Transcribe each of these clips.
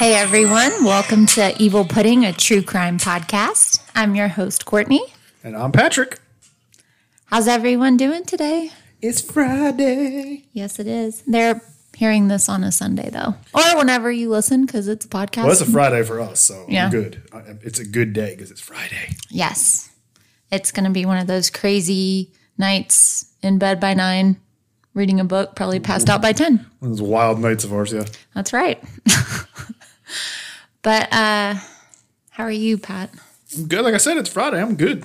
Hey everyone, welcome to Evil Pudding, a true crime podcast. I'm your host, Courtney. And I'm Patrick. How's everyone doing today? It's Friday. Yes, it is. They're hearing this on a Sunday, though, or whenever you listen, because it's a podcast. Well, it's a Friday for us, so Yeah. we're good. Uh, It's a good day because it's Friday. yes, it's going to be one of those crazy nights in bed by nine, reading a book, probably passed out by 10. One of those wild nights of ours, yeah. That's right. but uh, how are you, Pat? I'm good. Like I said, it's Friday. I'm good.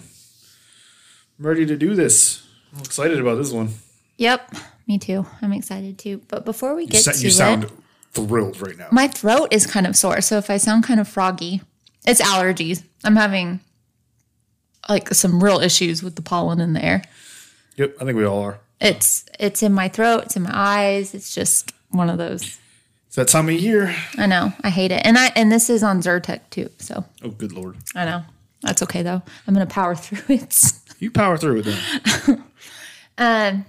I'm ready to do this. I'm excited about this one. Yep, me too. I'm excited too. But before we You, get sa- to you it, sound thrilled right now. my throat is kind of sore. So if I sound kind of froggy, it's allergies. I'm having like some real issues with the pollen in the air. yep, I think we all are. It's it's in my throat, it's in my eyes. It's just one of those. It's that time of year. I know. I hate it. And I and this is on Zyrtec too. So Oh, good lord. I know. That's okay though. I'm gonna power through it. You power through it then. Um,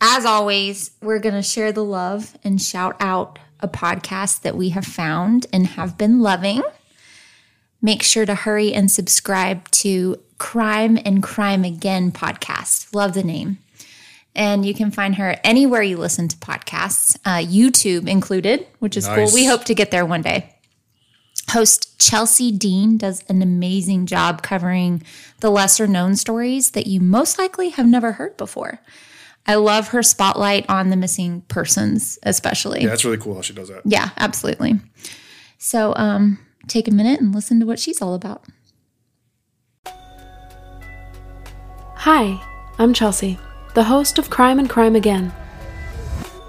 as always, we're going to share the love and shout out a podcast that we have found and have been loving. Make sure to hurry and subscribe to Crime and Crime Again podcast. Love the name. And you can find her anywhere you listen to podcasts, uh, YouTube included, which is cool. We hope to get there one day. Host Chelsea Dean does an amazing job covering the lesser known stories that you most likely have never heard before. I love her spotlight on the missing persons, especially. Yeah, that's really cool how she does that. Yeah, absolutely. So, um, take a minute and listen to what she's all about. Hi, I'm Chelsea, the host of Crime and Crime Again.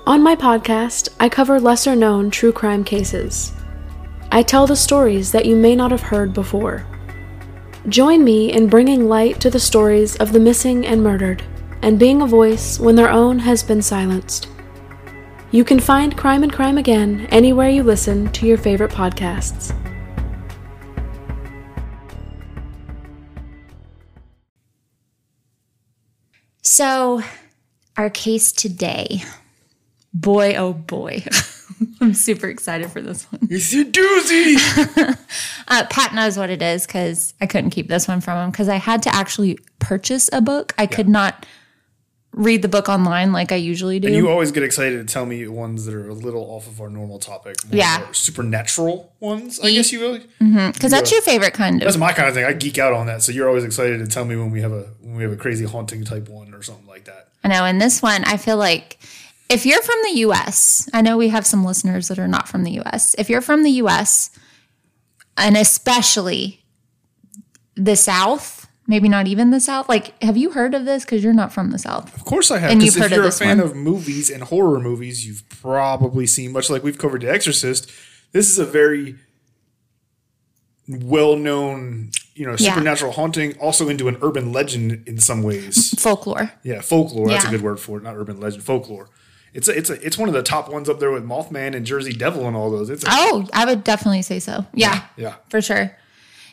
On my podcast, I cover lesser known true crime cases. I tell the stories that you may not have heard before. Join me in bringing light to the stories of the missing and murdered, and being a voice when their own has been silenced. You can find Crime and Crime Again anywhere you listen to your favorite podcasts. So, our case today, boy, oh boy, I'm super excited for this one. It's a doozy. Uh, Pat knows what it is because I couldn't keep this one from him because I had to actually purchase a book. I could not read the book online like I usually do. and you always get excited to tell me ones that are a little off of our normal topic. Yeah. Supernatural ones, I guess you really. Because mm-hmm. that's your favorite kind of. That's my kind of thing. I geek out on that. So you're always excited to tell me when we have a when we have a crazy haunting type one or something like that. I know. In this one, I feel like if you're from the US, I know we have some listeners that are not from the US. If you're from the US, and especially the South, maybe not even the South, like, have you heard of this? Because you're not from the South. Of course I have. And you've if heard of you're a this fan one. of movies and horror movies, you've probably seen much like we've covered The Exorcist. This is a very well known, you know, Yeah. supernatural haunting, also into an urban legend in some ways. Folklore. Yeah, folklore. That's a good word for it. Not urban legend, folklore. It's a, it's a, it's one of the top ones up there with Mothman and Jersey Devil and all those. It's a, Oh, I would definitely say so. Yeah. yeah. for sure.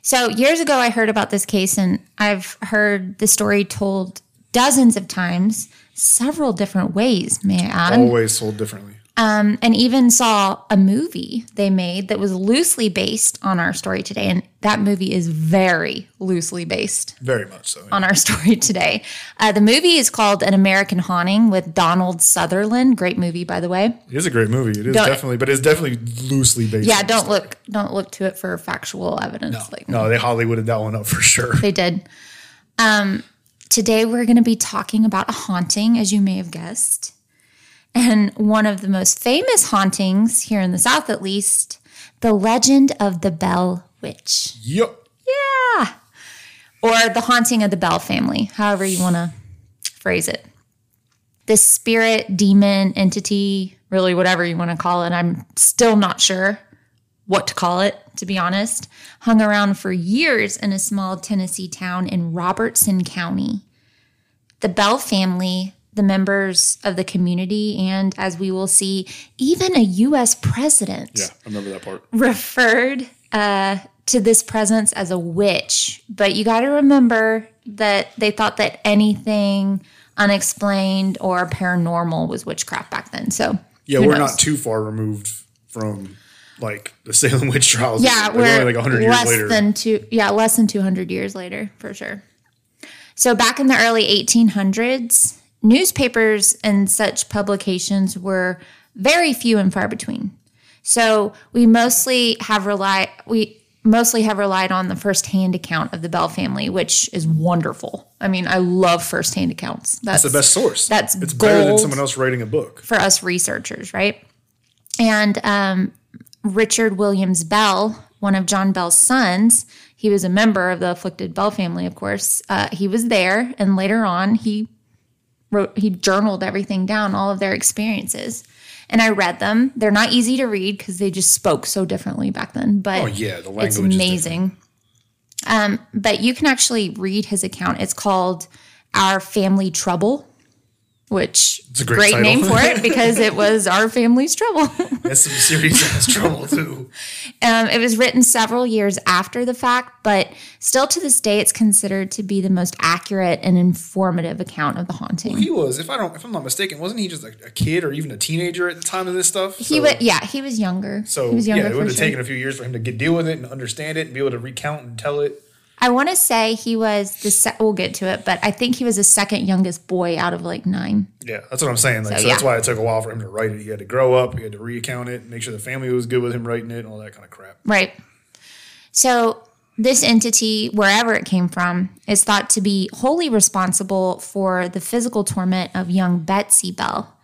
So years ago, I heard about this case, and I've heard the story told dozens of times, several different ways. May I add? Always sold differently. Um, and even saw a movie they made that was loosely based on our story today, and that movie is very loosely based Very much so. on our story today. Uh, the movie is called An American Haunting with Donald Sutherland. Great movie, by the way. It is a great movie. It is Don't- definitely, but it's definitely loosely based. Yeah, don't look don't look to it for factual evidence. Like No, they Hollywooded that one up for sure. They did. Um, today we're going to be talking about a haunting, as you may have guessed. And one of the most famous hauntings here in the South, at least, the legend of the Bell Witch. Yep. Yeah. Or the haunting of the Bell family, however you want to phrase it. This spirit, demon, entity, really whatever you want to call it, I'm still not sure what to call it, to be honest, hung around for years in a small Tennessee town in Robertson County. The Bell family, the members of the community, and as we will see, even a U.S. president Yeah, I remember that part. referred uh, to this presence as a witch. But you got to remember that they thought that anything unexplained or paranormal was witchcraft back then. So Yeah, we're knows? not too far removed from like the Salem witch trials. Yeah, like, we're only like hundred years less later. than two. Yeah, less than two hundred years later, for sure. So back in the early 1800s, newspapers and such publications were very few and far between. So we mostly have relied we mostly have relied on the firsthand account of the Bell family, which is wonderful. I mean, I love firsthand accounts. That's It's the best source. That's it's better than someone else writing a book. for us researchers, right? And um, Richard Williams Bell, one of John Bell's sons, he was a member of the afflicted Bell family, of course. Uh, he was there, and later on, he wrote, he journaled everything down, all of their experiences. And I read them. They're not easy to read because they just spoke so differently back then. But Oh, yeah, the language it's is amazing. Um, but you can actually read his account. It's called Our Family Trouble, which It's a great title. name for it because it was our family's trouble. That's some serious ass trouble too. um, it was written several years after the fact, but still to this day, it's considered to be the most accurate and informative account of the haunting. He was, if I don't, if I'm not mistaken, wasn't he just like a kid or even a teenager at the time of this stuff? he was, yeah, he was younger. So he was yeah, it would have sure. taken a few years for him to get deal with it and understand it and be able to recount and tell it. I want to say he was the. Se- we'll get to it, but I think he was the second youngest boy out of like nine. Yeah, that's what I'm saying. Like, So, so, that's yeah. why it took a while for him to write it. He had to grow up. He had to recount it, make sure the family was good with him writing it, and all that kind of crap. Right. So, this entity, wherever it came from, is thought to be wholly responsible for the physical torment of young Betsy Bell.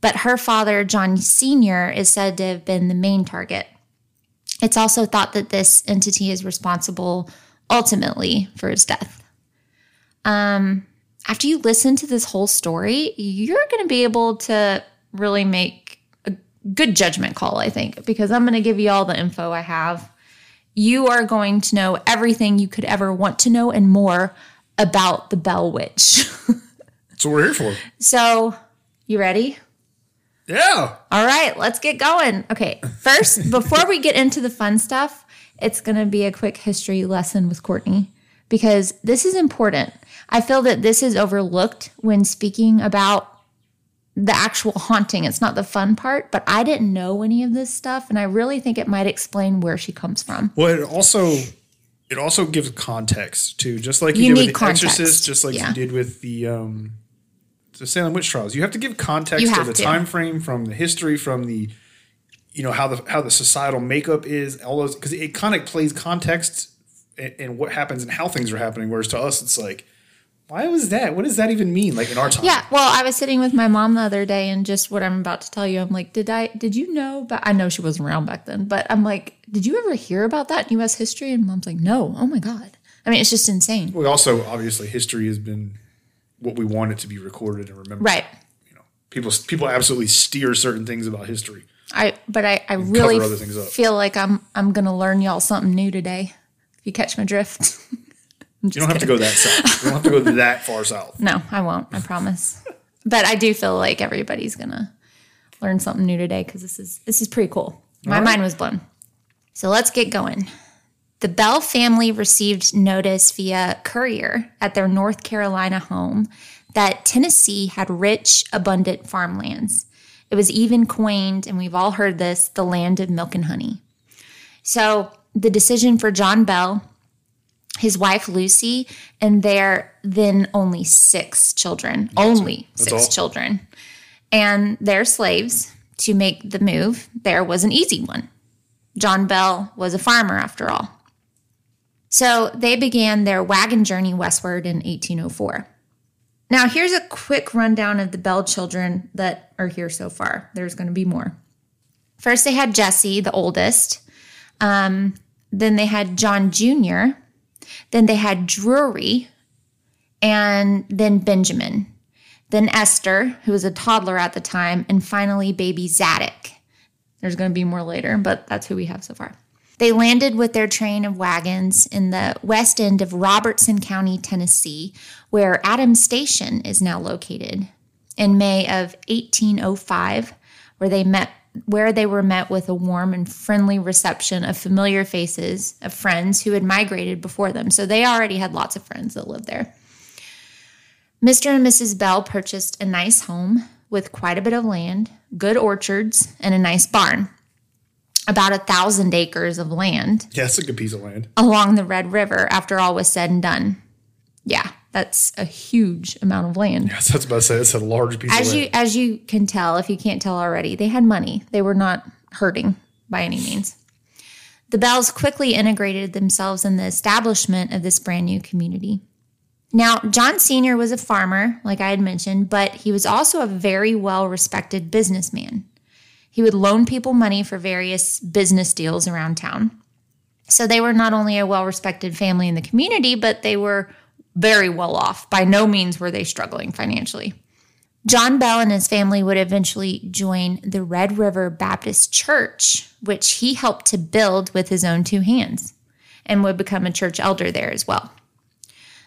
But her father, John Sr., is said to have been the main target. It's also thought that this entity is responsible ultimately for his death. Um, after you listen to this whole story, you're going to be able to really make a good judgment call, I think, because I'm going to give you all the info I have. You are going to know everything you could ever want to know and more about the Bell Witch. That's what we're here for. so, you ready? Yeah. All right, let's get going. Okay, first, before we get into the fun stuff, it's going to be a quick history lesson with Courtney because this is important. I feel that this is overlooked when speaking about the actual haunting. It's not the fun part, but I didn't know any of this stuff, and I really think it might explain where she comes from. Well, it also it also gives context to just like you, You did with the context. Exorcist, just like Yeah. you did with the um, the Salem witch trials. You have to give context to the to. time frame, from the history, from the you know how the how the societal makeup is, all those because it kind of plays context and, and what happens and how things are happening. Whereas to us, it's like, why was that? What does that even mean? Like in our time, Yeah, well, I was sitting with my mom the other day, and just what I'm about to tell you, I'm like, did I, did you know? But I know she wasn't around back then, but I'm like, did you ever hear about that in U.S. history? And mom's like, no. Oh my god. I mean, it's just insane. We also obviously history has been what we want it to be recorded and remembered. Right. You know, people people absolutely steer certain things about history. I, but I, I really other things up. feel like I'm, I'm gonna learn y'all something new today. If you catch my drift. You don't have to go that south. You don't have to go that far south. no, I won't. I promise. but I do feel like everybody's gonna learn something new today because this is this is pretty cool. My right. mind was blown. So let's get going. The Bell family received notice via courier at their North Carolina home that Tennessee had rich, abundant farmlands. It was even coined, and we've all heard this, the land of milk and honey. So the decision for John Bell, his wife Lucy, and their then only six children, only six all. children, and their slaves to make the move there was an easy one. John Bell was a farmer after all. So they began their wagon journey westward in 1804. Now, here's a quick rundown of the Bell children that are here so far. There's going to be more. First, they had Jesse, the oldest. Um, then they had John Jr. Then they had Drury, and then Benjamin. Then Esther, who was a toddler at the time, and finally baby Zadok. There's going to be more later, but that's who we have so far. They landed with their train of wagons in the west end of Robertson County, Tennessee, where Adams Station is now located. In May of 1805, where they met where they were met with a warm and friendly reception of familiar faces of friends who had migrated before them. So they already had lots of friends that lived there. Mr. and Mrs. Bell purchased a nice home with quite a bit of land, good orchards, and a nice barn. about a thousand acres of land Yeah, it's a good piece of land. along the Red River after all was said and done. Yeah, that's a huge amount of land. Yes, that's about to say it's a large piece As of you as you can tell, if you can't tell already, they had money. They were not hurting by any means. The Bells quickly integrated themselves in the establishment of this brand new community. Now, John Sr. was a farmer, like I had mentioned, but he was also a very well respected businessman. He would loan people money for various business deals around town. So they were not only a well respected family in the community, but they were very well off. By no means were they struggling financially. John Bell and his family would eventually join the Red River Baptist Church, which he helped to build with his own two hands, and would become a church elder there as well.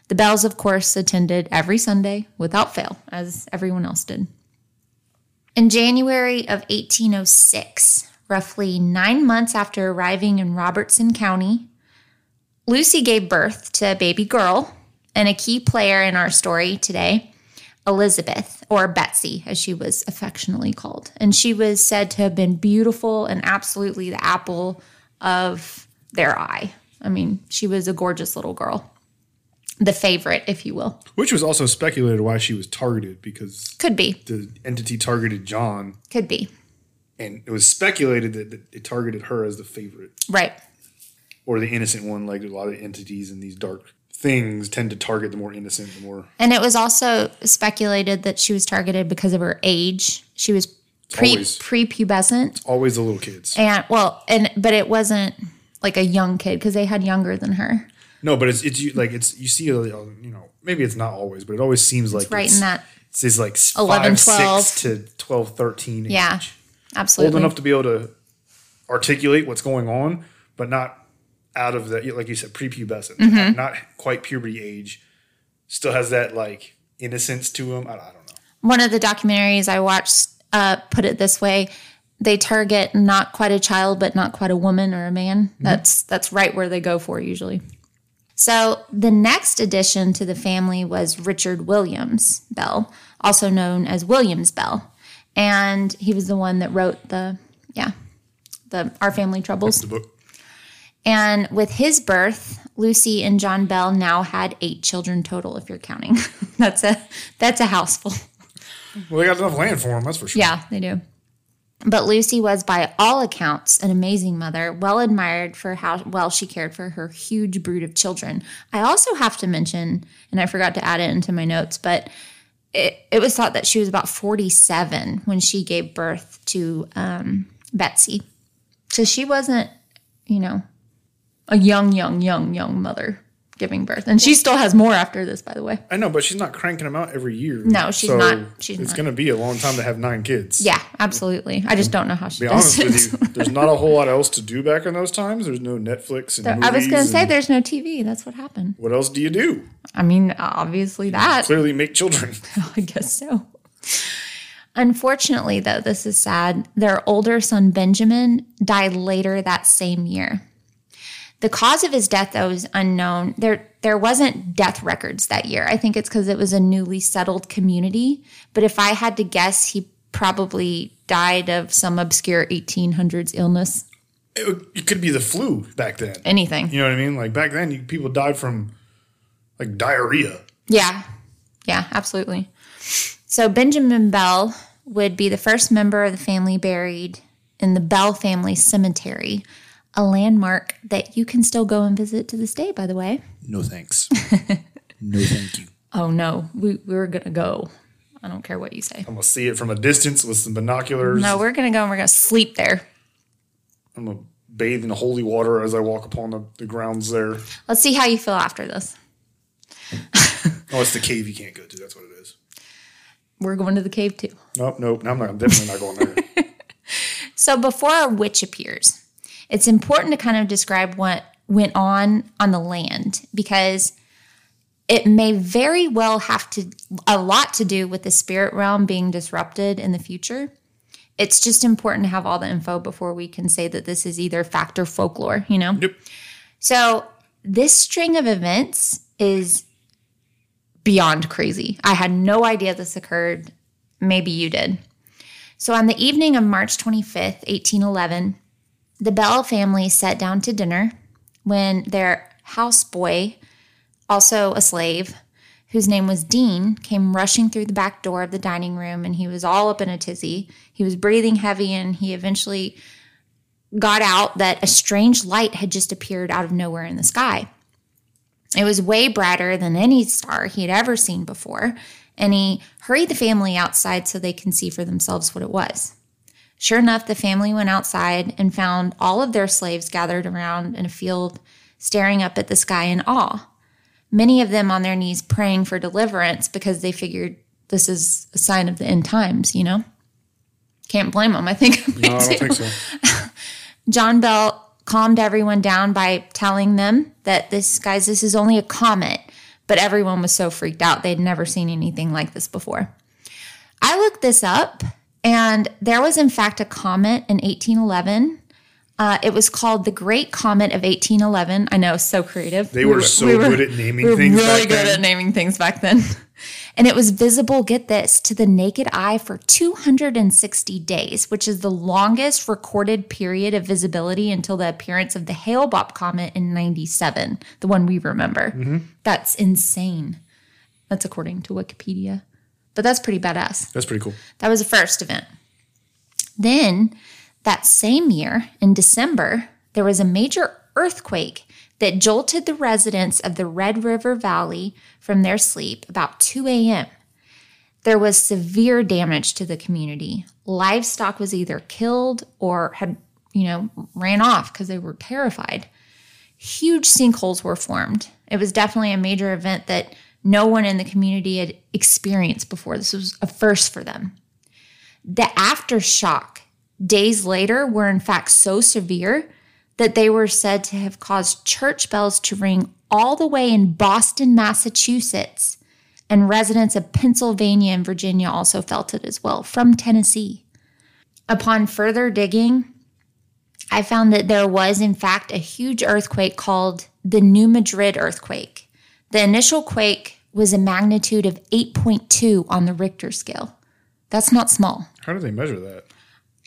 The Bells, of course, attended every Sunday without fail, as everyone else did. In January of 1806, roughly nine months after arriving in Robertson County, Lucy gave birth to a baby girl and a key player in our story today, Elizabeth, or Betsy, as she was affectionately called. And she was said to have been beautiful and absolutely the apple of their eye. I mean, she was a gorgeous little girl. The favorite, if you will. Which was also speculated why she was targeted because Could be. the entity targeted John, Could be. and it was speculated that, it targeted her as the favorite Right. or the innocent one. Like a lot of entities in these dark things tend to target the more innocent, the more And it was also speculated that she was targeted because of her age. She was pre Always. prepubescent. always the little kids. And well, and but it wasn't like a young kid because they had younger than her. No, but it's it's like it's you see uh, you know maybe it's not always, but it always seems like right it's, in that. It's this like 11, 5, 12. 6 to 12, 13 age. Yeah, Old enough to be able to articulate what's going on, but not out of the like you said prepubescent, Mm-hmm. not quite puberty age. Still has that like innocence to him. I, I don't know. One of the documentaries I watched uh, put it this way: they target not quite a child, but not quite a woman or a man. That's that's right where they go for usually. So the next addition to the family was Richard Williams Bell, also known as Williams Bell, and he was the one that wrote the yeah the Our Family Troubles. And with his birth, Lucy and John Bell now had eight children total, if you're counting. that's a that's a house full. Well, they got enough land for them, That's for sure. Yeah, they do. But Lucy was, by all accounts, an amazing mother, well admired for how well she cared for her huge brood of children. I also have to mention, and I forgot to add it into my notes, but it, it was thought that she was about 47 when she gave birth to um, Betsy. So she wasn't, you know, a young, young, young, young mother giving birth. And she still has more after this, by the way. I know, but she's not cranking them out every year. No, she's not. She's it's not. going to be a long time to have nine kids. Yeah, absolutely. I just don't know how she Be does honest it. with you, there's not a whole lot else to do back in those times. There's no Netflix and I was going to say there's no TV. That's what happened. What else do you do? I mean, obviously that. Clearly, make children. I guess so. Unfortunately, though, this is sad. Their older son, Benjamin, died later that same year. The cause of his death, though, is unknown. There, there wasn't death records that year. I think it's because it was a newly settled community. But if I had to guess, he probably died of some obscure 1800s illness. It, it could be the flu back then. Anything. You know what I mean? Like back then, you, people died from like diarrhea. Yeah. Yeah, absolutely. So Benjamin Bell would be the first member of the family buried in the Bell family cemetery, a landmark that you can still go and visit to this day, by the way. No thanks. no thank you. Oh no, we, we were gonna go. I don't care what you say. I'm gonna see it from a distance with some binoculars. No, we're gonna go and we're gonna sleep there. I'm gonna bathe in the holy water as I walk upon the, the grounds there. Let's see how you feel after this. Oh, it's the cave you can't go to. That's what it is. We're going to the cave too. Nope, nope. I'm not. I'm definitely not going there. So before a witch appears, it's important to kind of describe what went on on the land because it may very well have to a lot to do with the spirit realm being disrupted in the future. It's just important to have all the info before we can say that this is either fact or folklore, you know? Yep. So this string of events is beyond crazy. I had no idea this occurred. Maybe you did. So on the evening of March 25th, 1811, The Bell family sat down to dinner when their houseboy, also a slave, whose name was Dean, came rushing through the back door of the dining room and he was all up in a tizzy. He was breathing heavy and he eventually got out that a strange light had just appeared out of nowhere in the sky. It was way brighter than any star he had ever seen before, and he hurried the family outside so they can see for themselves what it was. Sure enough, the family went outside and found all of their slaves gathered around in a field, staring up at the sky in awe. Many of them on their knees praying for deliverance because they figured this is a sign of the end times, you know? Can't blame them. I think. No, I don't think so. John Bell calmed everyone down by telling them that this, guys, this is only a comet. But everyone was so freaked out. They'd never seen anything like this before. I looked this up, and there was, in fact, a comet in 1811. Uh, it was called the Great Comet of 1811. I know, so creative. They were so good at naming we were things really back good then. at naming things back then. And it was visible, get this, to the naked eye for 260 days, which is the longest recorded period of visibility until the appearance of the Hale Bopp comet in 97, the one we remember. Mm-hmm. That's insane. That's according to Wikipedia. But that's pretty badass. That's pretty cool. That was the first event. Then, that same year, in December, there was a major earthquake that jolted the residents of the Red River Valley from their sleep about 2 a.m. There was severe damage to the community. Livestock was either killed or had, you know, ran off because they were terrified. Huge sinkholes were formed. It was definitely a major event that no one in the community had experienced before. This was a first for them. The aftershock days later were, in fact, so severe that they were said to have caused church bells to ring all the way in Boston, Massachusetts. And residents of Pennsylvania and Virginia also felt it as well from Tennessee. Upon further digging, I found that there was, in fact, a huge earthquake called the New Madrid earthquake. The initial quake was a magnitude of 8.2 on the Richter scale. That's not small. How do they measure that?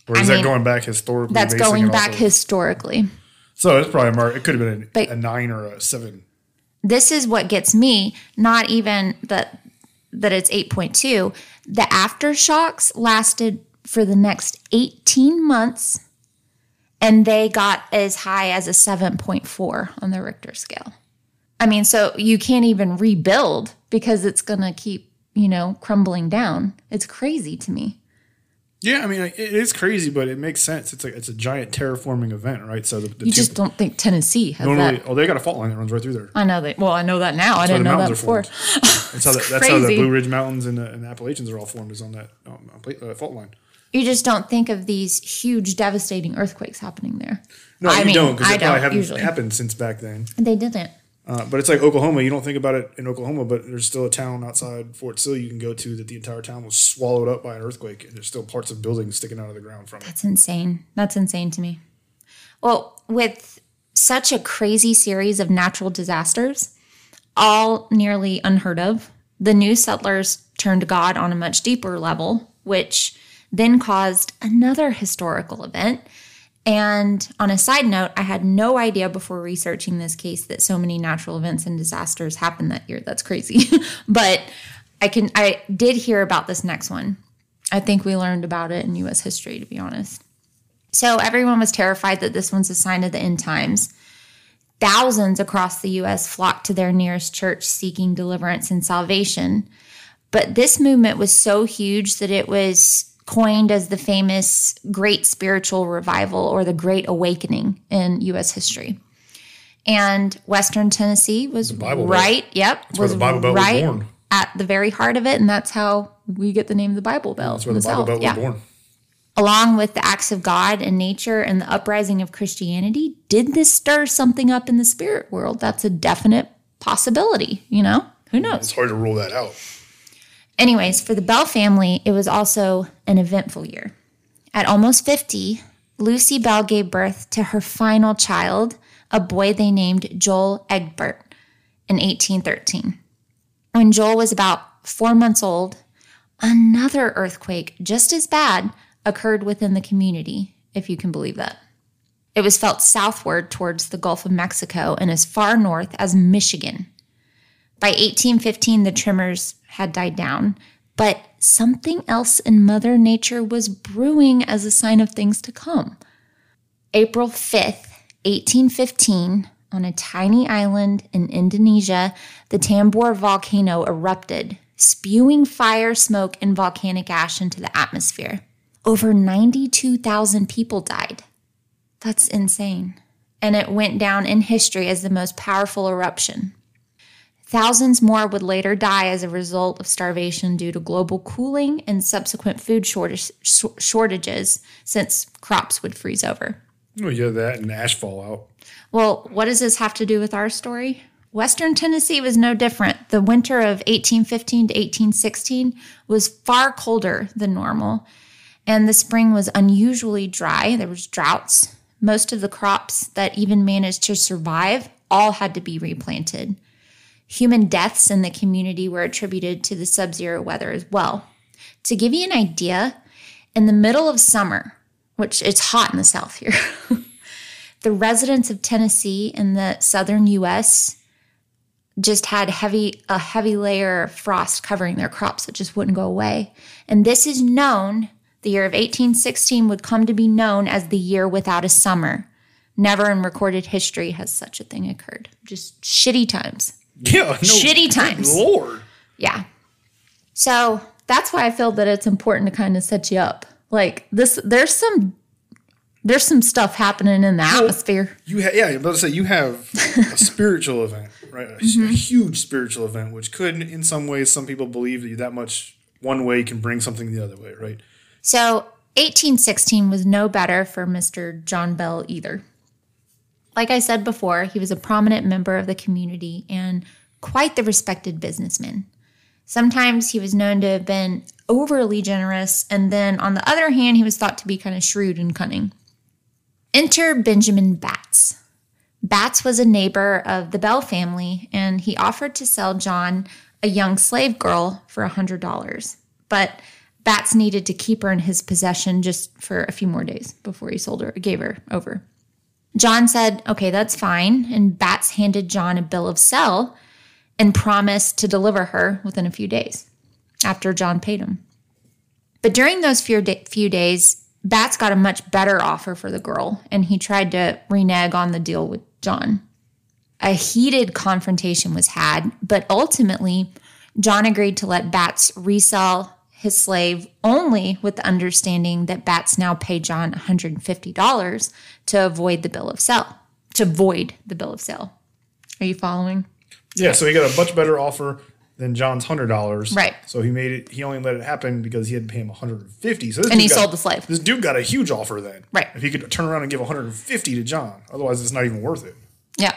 Or is I that mean, going back historically? That's going back historically. So it's probably mar- it could have been a, But- a nine or a seven. this is what gets me not even that that it's 8.2 the aftershocks lasted for the next 18 months and they got as high as a 7.4 on the richter scale i mean so you can't even rebuild because it's going to keep you know crumbling down it's crazy to me Yeah, I mean it is crazy, but it makes sense. It's a it's a giant terraforming event, right? So the, the you two- just don't think tennessee has normally that oh they got a fault line that runs right through there. i know that well i know that now i That's how didn't know that before. That's how, the, that's how the. Blue Ridge Mountains and the, and the Appalachians are all formed is on that um, uh, fault line. you just don't think of these huge devastating earthquakes happening there No, I you mean, don't because I it probably haven't usually. happened since back then. They didn't. Uh, but it's like Oklahoma. You don't think about it in Oklahoma, but there's still a town outside Fort Sill you can go to that the entire town was swallowed up by an earthquake, and there's still parts of buildings sticking out of the ground from it. That's insane. That's insane to me. Well, with such a crazy series of natural disasters, all nearly unheard of, the new settlers turned God on a much deeper level, which then caused another historical event. And on a side note, I had no idea before researching this case that so many natural events and disasters happened that year. That's crazy. but I can I did hear about this next one. I think we learned about it in US history to be honest. So everyone was terrified that this one's a sign of the end times. Thousands across the US flocked to their nearest church seeking deliverance and salvation. But this movement was so huge that it was coined as the famous Great Spiritual Revival or the Great Awakening in US history. And Western Tennessee was Bible Belt. right, yep, where was the Bible Belt was right born. at the very heart of it, and that's how we get the name of the Bible Belt. That's where the from Bible South. Belt Yeah was born. along with the acts of God and nature and the uprising of Christianity, did this stir something up in the spirit world? That's a definite possibility, you know? Who knows? It's hard to rule that out. Anyways, for the Bell family, it was also an eventful year. At almost 50, Lucy Bell gave birth to her final child, a boy they named Joel Egbert, in 1813. When Joel was about four months old, another earthquake just as bad occurred within the community, if you can believe that. It was felt southward towards the Gulf of Mexico and as far north as Michigan. By 1815, the tremors had died down, but something else in Mother Nature was brewing as a sign of things to come. April 5th, 1815, on a tiny island in Indonesia, the Tambora volcano erupted, spewing fire, smoke, and volcanic ash into the atmosphere. Over 92,000 people died. That's insane. And it went down in history as the most powerful eruption. Thousands more would later die as a result of starvation due to global cooling and subsequent food shortage, shortages since crops would freeze over. Well, yeah, that and ash fallout. Well, what does this have to do with our story? Western Tennessee was no different. The winter of 1815 to 1816 was far colder than normal, and the spring was unusually dry. There was droughts. Most of the crops that even managed to survive all had to be replanted. Human deaths in the community were attributed to the sub-zero weather as well. To give you an idea, in the middle of summer, which it's hot in the south here, the residents of Tennessee in the southern US just had heavy a heavy layer of frost covering their crops that just wouldn't go away. And this is known, the year of 1816 would come to be known as the year without a summer. Never in recorded history has such a thing occurred. Just shitty times. Yeah, no, Shitty times. Lord. Yeah. So that's why I feel that it's important to kind of set you up. Like this, there's some, there's some stuff happening in the atmosphere. You ha- yeah, I'm about to say you have a spiritual event, right? A, Mm-hmm. a huge spiritual event, which could, in some ways, some people believe that you that much one way can bring something the other way, right? So 1816 was no better for Mr. John Bell either. Like I said before, he was a prominent member of the community and quite the respected businessman. Sometimes he was known to have been overly generous, and then on the other hand, he was thought to be kind of shrewd and cunning. Enter Benjamin Batts. Batts was a neighbor of the Bell family, and he offered to sell John a young slave girl for a $100. But Batts needed to keep her in his possession just for a few more days before he sold her, gave her over. John said, okay, that's fine. And Batts handed John a bill of sale and promised to deliver her within a few days after John paid him. But during those few, da- few days, Batts got a much better offer for the girl, and he tried to renege on the deal with John. A heated confrontation was had, but ultimately, John agreed to let Batts resell his slave only with the understanding that Batts now pay John $150 to avoid the bill of sale, to void the bill of sale. Are you following? Yeah, so he got a much better offer than John's hundred dollars. Right. So he made it. He only let it happen because he had to pay him one hundred and fifty. So And he got- sold the slave. This dude got a huge offer then. Right. If he could turn around and give one hundred and fifty to John, otherwise it's not even worth it. Yeah.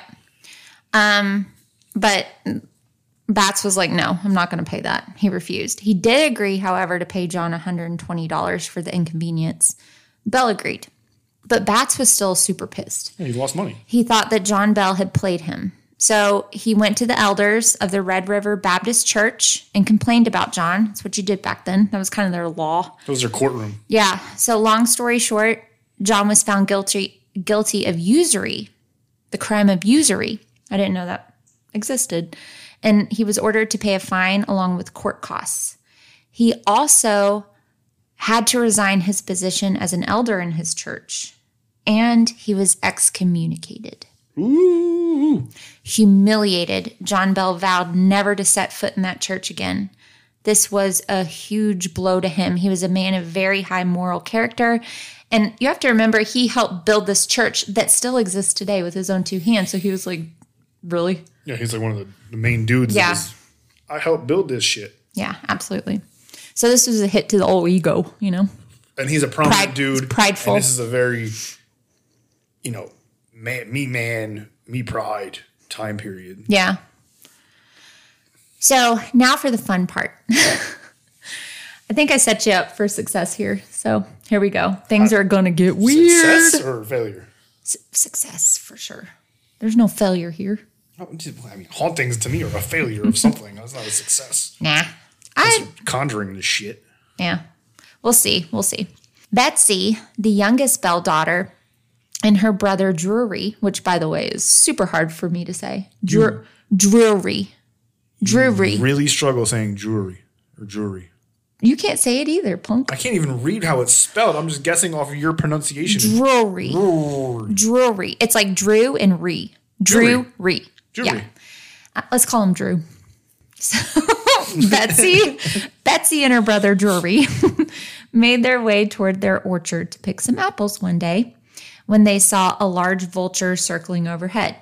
Um, but Batts was like, no, I'm not going to pay that. He refused. He did agree, however, to pay John $120 for the inconvenience. Bell agreed. But Batts was still super pissed. Yeah, he lost money. He thought that John Bell had played him. So he went to the elders of the Red River Baptist Church and complained about John. That's what you did back then. That was kind of their law. That was their courtroom. Yeah. So long story short, John was found guilty guilty of usury, the crime of usury. I didn't know that existed. And he was ordered to pay a fine along with court costs. He also had to resign his position as an elder in his church, and he was excommunicated. Ooh. Humiliated, John Bell vowed never to set foot in that church again. This was a huge blow to him. He was a man of very high moral character. And you have to remember, he helped build this church that still exists today with his own two hands. So he was like, really? Yeah, he's like one of the, the main dudes. Yeah. was, I helped build this shit. Yeah, absolutely. So this was a hit to the old ego, you know? and he's a prominent Pride- dude. prideful. This is a very, you know, man, me man, me pride time period. Yeah. So now for the fun part. I think I set you up for success here. So here we go. Things uh, are going to get weird. Success or failure? S- success for sure. There's no failure here. Oh, I mean, hauntings to me are a failure of something. That's not a success. Nah. I Conjuring this shit. yeah. We'll see. We'll see. Betsy, the youngest Bell daughter, and her brother Drury, which by the way is super hard for me to say. Dru- Drury. Drury. Really struggle saying Drury or jewelry. You can't say it either, punk. I can't even read how it's spelled. I'm just guessing off of your pronunciation. Drury. Drury. It's like Drew and Re. Drew, Re. Jewelry. Yeah. Uh, let's call him Drew. So Betsy, Betsy and her brother Drury made their way toward their orchard to pick some apples one day when they saw a large vulture circling overhead.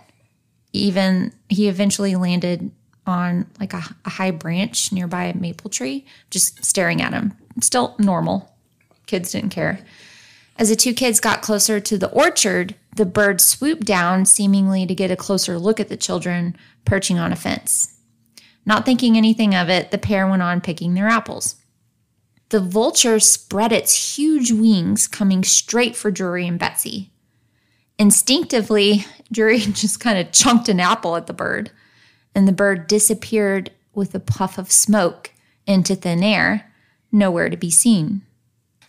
Even he eventually landed on like a, a high branch nearby a maple tree, just staring at him. Still normal. Kids didn't care. As the two kids got closer to the orchard, the bird swooped down, seemingly to get a closer look at the children perching on a fence. Not thinking anything of it, the pair went on picking their apples. The vulture spread its huge wings, coming straight for Drury and Betsy. Instinctively, Drury just kind of chunked an apple at the bird, and the bird disappeared with a puff of smoke into thin air, nowhere to be seen.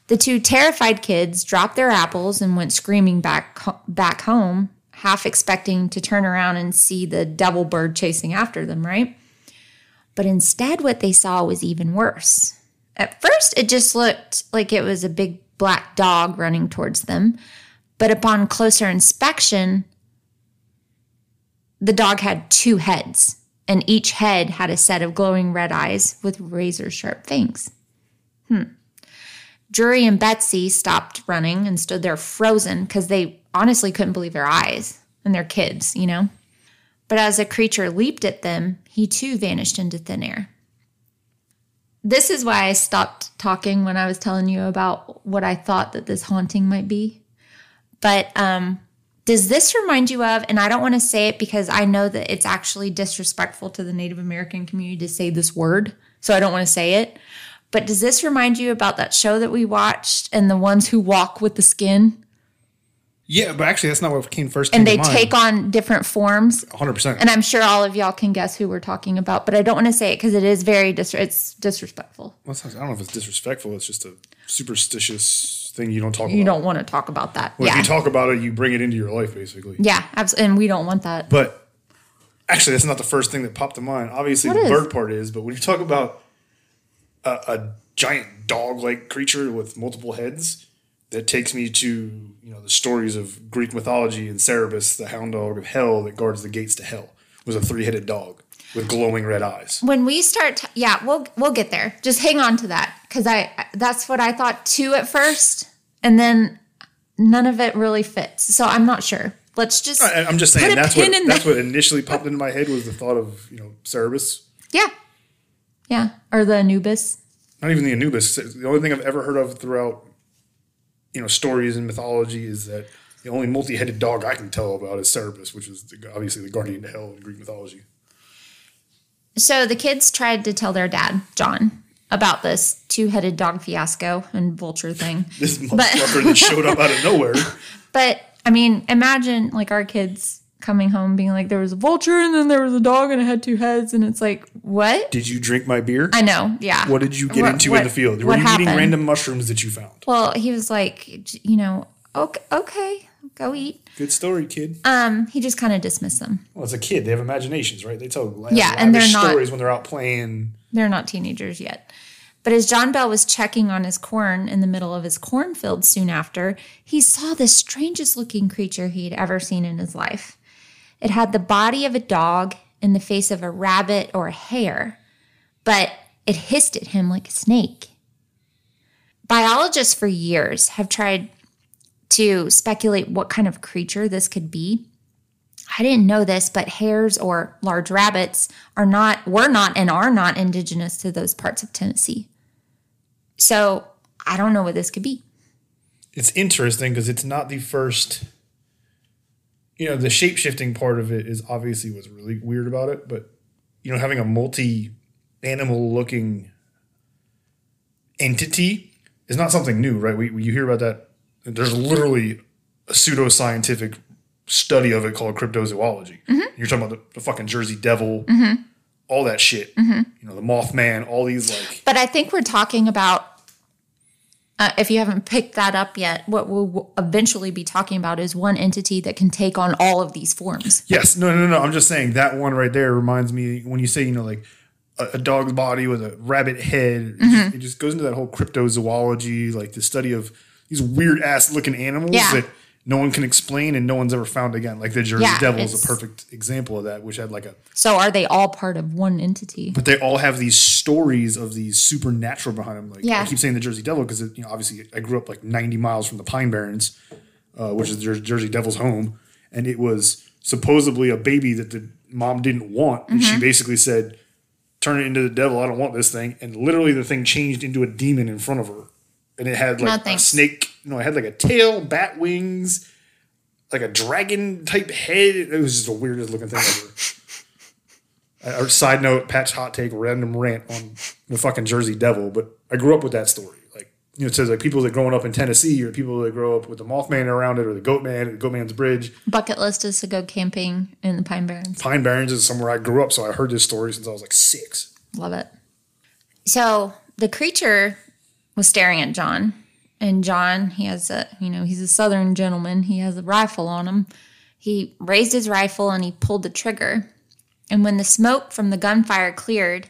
The two terrified kids dropped their apples and went screaming back back home, half expecting to turn around and see the devil bird chasing after them, right? But instead what they saw was even worse. At first it just looked like it was a big black dog running towards them, but upon closer inspection the dog had two heads, and each head had a set of glowing red eyes with razor sharp fangs. Hmm. Drury and Betsy stopped running and stood there frozen because they honestly couldn't believe their eyes and their kids, you know? But as the creature leaped at them, he too vanished into thin air. This is why I stopped talking when I was telling you about what I thought that this haunting might be. But um, does this remind you of, and I don't want to say it because I know that it's actually disrespectful to the Native American community to say this word, so I don't want to say it. But does this remind you about that show that we watched and the ones who walk with the skin Yeah, but actually, that's not what came first. Came and they to mind. take on different forms? 100%. And I'm sure all of y'all can guess who we're talking about, but I don't want to say it because it is very dis- it's disrespectful. Well, it's not- I don't know if it's disrespectful. It's just a superstitious thing you don't talk You about. don't want to talk about that. Well, yeah, If you talk about it, you bring it into your life, basically. yeah, absolutely. And we don't want that. But actually, that's not the first thing that popped to mind. Obviously, What the is? bird part is, but when you talk about a, a giant dog-like creature with multiple heads, that takes me to you know the stories of Greek mythology and Cerberus, the hound dog of hell that guards the gates to hell, was a three-headed dog with glowing red eyes. when we start t- yeah we'll we'll get there just hang on to that because i that's what i thought too at first and then none of it really fits so i'm not sure let's just I, I'm just saying that's what that's there. what initially popped into my head was the thought of you know Cerberus. yeah yeah or the anubis Not even the Anubis. The only thing I've ever heard of throughout you know stories and mythology is that the only multi-headed dog I can tell about is Cerberus, which is the, obviously the guardian to hell in Greek mythology. so the kids tried to tell their dad john about this two-headed dog fiasco and vulture thing This motherfucker that showed up out of nowhere. but i mean imagine like our kids coming home being like there was a vulture and then there was a dog and it had two heads and it's like what Did you drink my beer? i know yeah What did you get What- into what- in the field? Were you eating random mushrooms that you found? Well, he was like, you know, okay, okay, go eat. Good story, kid. Um, he just kind of dismissed them. Well, it's a kid. They have imaginations, right? They tell Yeah, and they're not- stories when they're out playing. They're not teenagers yet. But as John Bell was checking on his corn in the middle of his cornfield soon after, he saw the strangest looking creature he'd ever seen in his life. It had the body of a dog and the face of a rabbit or a hare, but it hissed at him like a snake. Biologists for years have tried to speculate what kind of creature this could be. I didn't know this, but hares or large rabbits are not, were not, and are not indigenous to those parts of Tennessee. So I don't know what this could be. It's interesting because it's not the first. You know, the shape shifting part of it is obviously what's really weird about it, but you know, having a multi animal looking entity is not something new, right? We, we you hear about that. There's literally a pseudoscientific study of it called cryptozoology. Mm-hmm. You're talking about the, the fucking Jersey Devil, mm-hmm. all that shit. Mm-hmm. You know, the Mothman, all these like But I think we're talking about Uh, if you haven't picked that up yet, what we'll eventually be talking about is one entity that can take on all of these forms. Yes, no, no, no. I'm just saying that one right there reminds me when you say you know like a, a dog's body with a rabbit head. It, Mm-hmm. just, it just goes into that whole cryptozoology, like the study of these weird ass looking animals Yeah. that no one can explain and no one's ever found again. Like the Jersey Yeah, Devil is a perfect example of that, which had like a. So are they all part of one entity? But they all have these stories of these supernatural behind them. Like Yeah. I keep saying the Jersey Devil because you know obviously I grew up like 90 miles from the Pine Barrens, uh, which is the Jer- Jersey Devil's home, and it was supposedly a baby that the mom didn't want, and Mm-hmm. she basically said, "Turn it into the devil. I don't want this thing." And literally, the thing changed into a demon in front of her, and it had No, like a thanks. Snake. No, it had like a tail, bat wings, like a dragon type head. It was just the weirdest looking thing ever. Uh, side note, Pat's hot take, random rant on the fucking Jersey Devil. But I grew up with that story. Like, you know, it says like people that growing up in Tennessee or people that grow up with the Mothman around it or the Goatman, the Goatman's Bridge. Bucket list is to go camping in the Pine Barrens. Pine Barrens is somewhere I grew up, so I heard this story since I was like six. Love it. So the creature was staring at John, and John, he has a, you know, he's a Southern gentleman. He has a rifle on him. He raised his rifle and he pulled the trigger. And when the smoke from the gunfire cleared,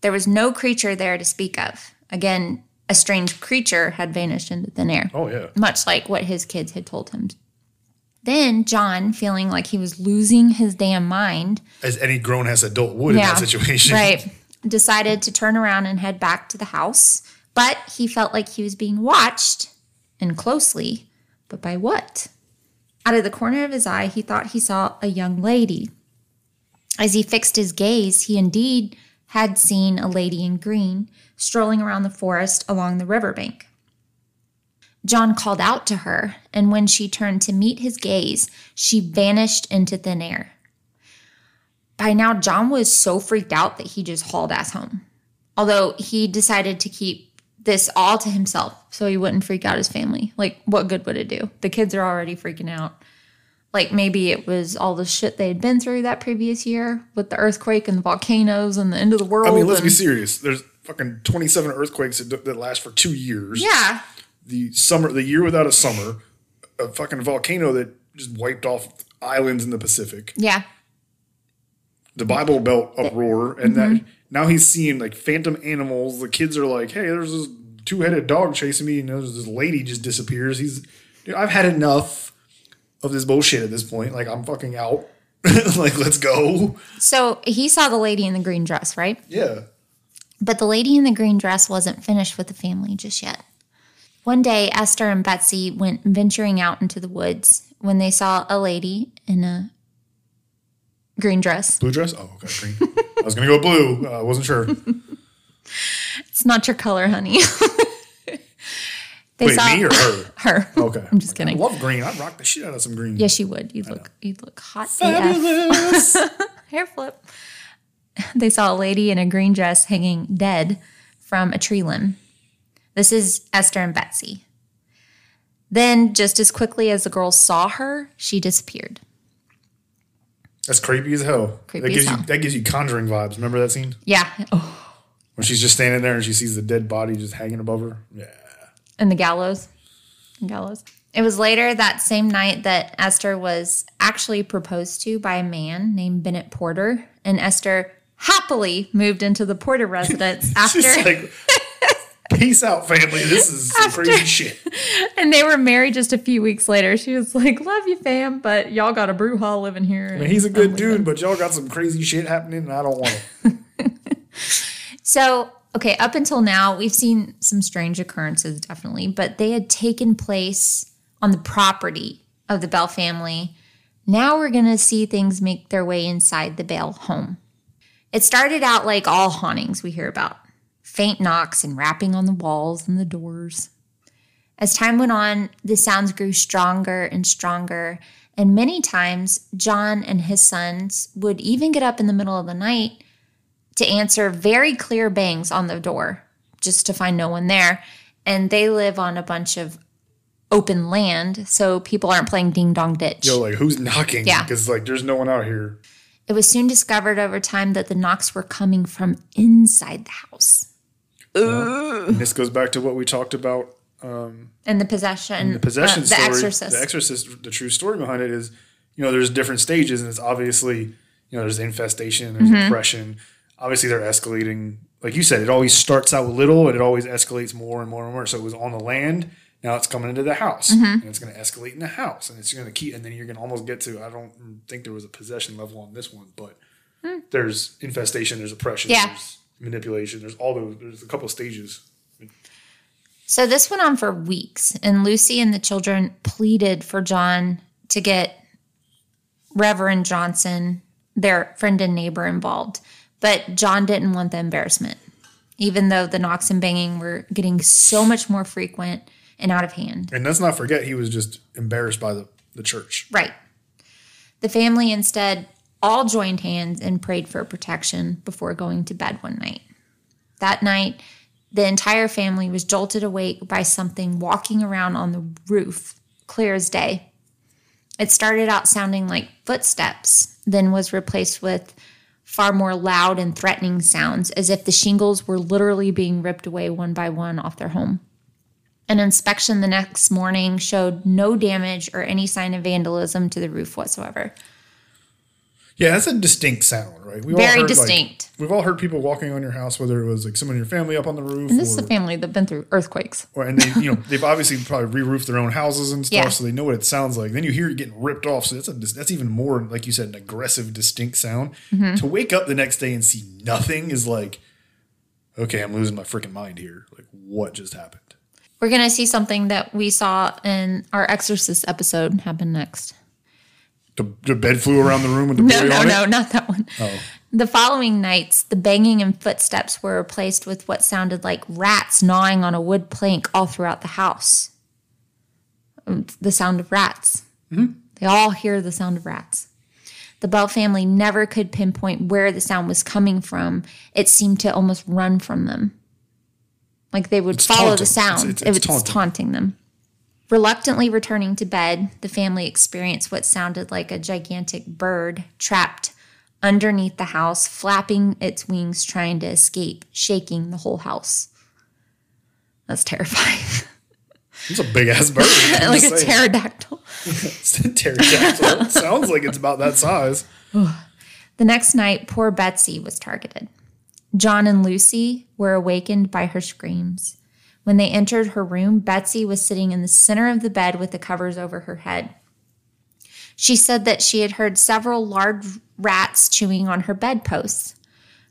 there was no creature there to speak of. Again, a strange creature had vanished into thin air Oh yeah, much like what his kids had told him. Then John, feeling like he was losing his damn mind, as any grown ass adult would in that situation. right, decided to turn around and head back to the house. But he felt like he was being watched and closely. But by what? Out of the corner of his eye, he thought he saw a young lady. As he fixed his gaze, he indeed had seen a lady in green strolling around the forest along the riverbank. John called out to her, and when she turned to meet his gaze, she vanished into thin air. By now, John was so freaked out that he just hauled ass home. Although he decided to keep this all to himself so he wouldn't freak out his family. Like, what good would it do? The kids are already freaking out. Like, maybe it was all the shit they had been through that previous year with the earthquake and the volcanoes and the end of the world. I mean, let's and- be serious. There's fucking 27 earthquakes that, that last for two years. Yeah. The summer, the year without a summer, a fucking volcano that just wiped off islands in the Pacific. Yeah. The Bible Belt uproar, and that Mm-hmm. now he's seeing like phantom animals. The kids are like, "Hey, there's this two-headed dog chasing me," and there's this lady just disappears. He's, dude, I've had enough of this bullshit at this point. Like, I'm fucking out. like, let's go. So he saw the lady in the green dress, right? Yeah. But the lady in the green dress wasn't finished with the family just yet. One day, Esther and Betsy went venturing out into the woods when they saw a lady in a green dress. Blue dress. Oh, okay. Green. I was gonna go blue. Uh, I wasn't sure. It's not your color, honey. they Wait, me or her? her. Okay. I'm just I kidding. love green. I'd rock the shit out of some green. Yes, you would. You'd look. You'd look hot. Fabulous. Hair flip. They saw a lady in a green dress hanging dead from a tree limb. This is Esther and Betsy. Then, just as quickly as the girls saw her, she disappeared. That's creepy as hell. Creepy that as gives hell. you that gives you conjuring vibes. Remember that scene? Yeah. Oh, When she's just standing there and she sees the dead body just hanging above her. Yeah. and the gallows. The gallows. It was later that same night that Esther was actually proposed to by a man named Bennett Porter, and Esther happily moved into the Porter residence after. She's like, peace out, family. This is some crazy shit. And they were married just a few weeks later. She was like, Love you, fam, but y'all got a brew hall living here. I mean, he's a good dude, but y'all got some crazy shit happening, and I don't want it. So, okay, up until now, we've seen some strange occurrences, definitely, but they had taken place on the property of the Bell family. Now we're going to see things make their way inside the Bell home. It started out like all hauntings we hear about faint knocks and rapping on the walls and the doors. As time went on, the sounds grew stronger and stronger, and many times John and his sons would even get up in the middle of the night to answer very clear bangs on the door just to find no one there. And they live on a bunch of open land, so people aren't playing ding dong ditch. Yo, like, who's knocking? Yeah. Because, like, there's no one out here. It was soon discovered over time that the knocks were coming from inside the house. And this goes back to what we talked about and the possession, the possession uh, the story, exorcist. the exorcist, the true story behind it is, you know, there's different stages, and it's obviously, you know, there's infestation, there's Mm-hmm. oppression. Obviously, they're escalating. Like you said, it always starts out little, and it always escalates more and more and more. So it was on the land. Now it's coming into the house, Mm-hmm. and it's going to escalate in the house, and it's going to keep, and then you're going to almost get to. I don't think there was a possession level on this one, but there's infestation, there's oppression. Yeah. there's manipulation, there's all those. There's a couple of stages. So this went on for weeks, and Lucy and the children pleaded for John to get Reverend Johnson, their friend and neighbor, involved. But John didn't want the embarrassment, even though the knocks and banging were getting so much more frequent and out of hand. And let's not forget, he was just embarrassed by the the church. Right. The family instead all joined hands and prayed for protection before going to bed one night. That night, the entire family was jolted awake by something walking around on the roof, clear as day. It started out sounding like footsteps, then was replaced with far more loud and threatening sounds, as if the shingles were literally being ripped away one by one off their home. An inspection the next morning showed no damage or any sign of vandalism to the roof whatsoever. Yeah, that's a distinct sound, right? We've Very heard, like- distinct. we've all heard people walking on your house, whether it was like someone in your family up on the roof, And this is a family that've been through earthquakes. or and they, you know, they've obviously probably re-roofed their own houses and stuff, Yeah. so they know what it sounds like. Then you hear it getting ripped off, so that's a that's even more, like you said, an aggressive, distinct sound. Mm-hmm. To wake up the next day and see nothing is like, okay, I'm losing my freaking mind here. Like, what just happened? We're going to see something that we saw in our Exorcist episode happen next. The, the bed flew around the room with the No, no, no, not that one. The following nights, the banging and footsteps were replaced with what sounded like rats gnawing on a wood plank all throughout the house. Um, The sound of rats. They all hear the sound of rats. The Bell family never could pinpoint where the sound was coming from. It seemed to almost run from them. Like they would It's follow taunting. the sound. It's- it's- it was taunting. taunting them. Reluctantly returning to bed, the family experienced what sounded like a gigantic bird trapped underneath the house, flapping its wings, trying to escape, shaking the whole house. That's terrifying. It's a big ass bird. Like a pterodactyl. It's a pterodactyl. Sounds like it's about that size. The next night, poor Betsy was targeted. John and Lucy were awakened by her screams. When they entered her room, Betsy was sitting in the center of the bed with the covers over her head. She said that she had heard several large rats chewing on her bedposts.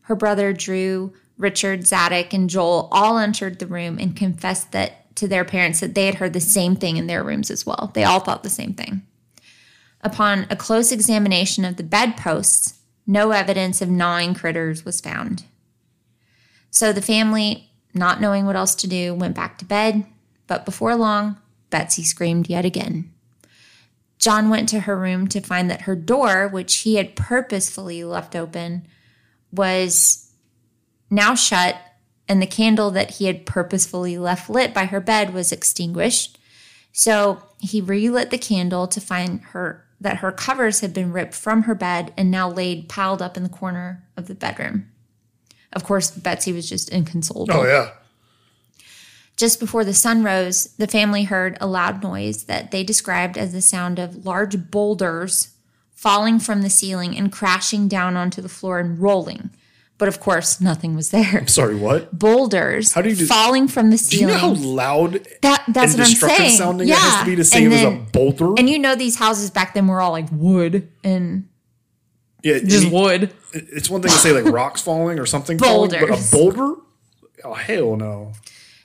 Her brother Drew, Richard, Zadok, and Joel all entered the room and confessed that to their parents that they had heard the same thing in their rooms as well. They all thought the same thing. Upon a close examination of the bedposts, no evidence of gnawing critters was found. So the family, not knowing what else to do, went back to bed, but before long, Betsy screamed yet again. John went to her room to find that her door, which he had purposefully left open, was now shut, and the candle that he had purposefully left lit by her bed was extinguished. So he relit the candle to find her that her covers had been ripped from her bed and now laid piled up in the corner of the bedroom. Of course, Betsy was just inconsolable. Oh yeah. Just before the sun rose, the family heard a loud noise that they described as the sound of large boulders falling from the ceiling and crashing down onto the floor and rolling. But of course, nothing was there. I'm Sorry, what? Boulders How do you do- falling from the ceiling. Do you know how loud that, that's what I'm saying. sounding yeah. it has to be to say and it was then, a boulder? And you know these houses back then were all like wood and yeah, just you- wood. It's one thing to say like rocks falling or something falling, but a boulder? Oh hell no!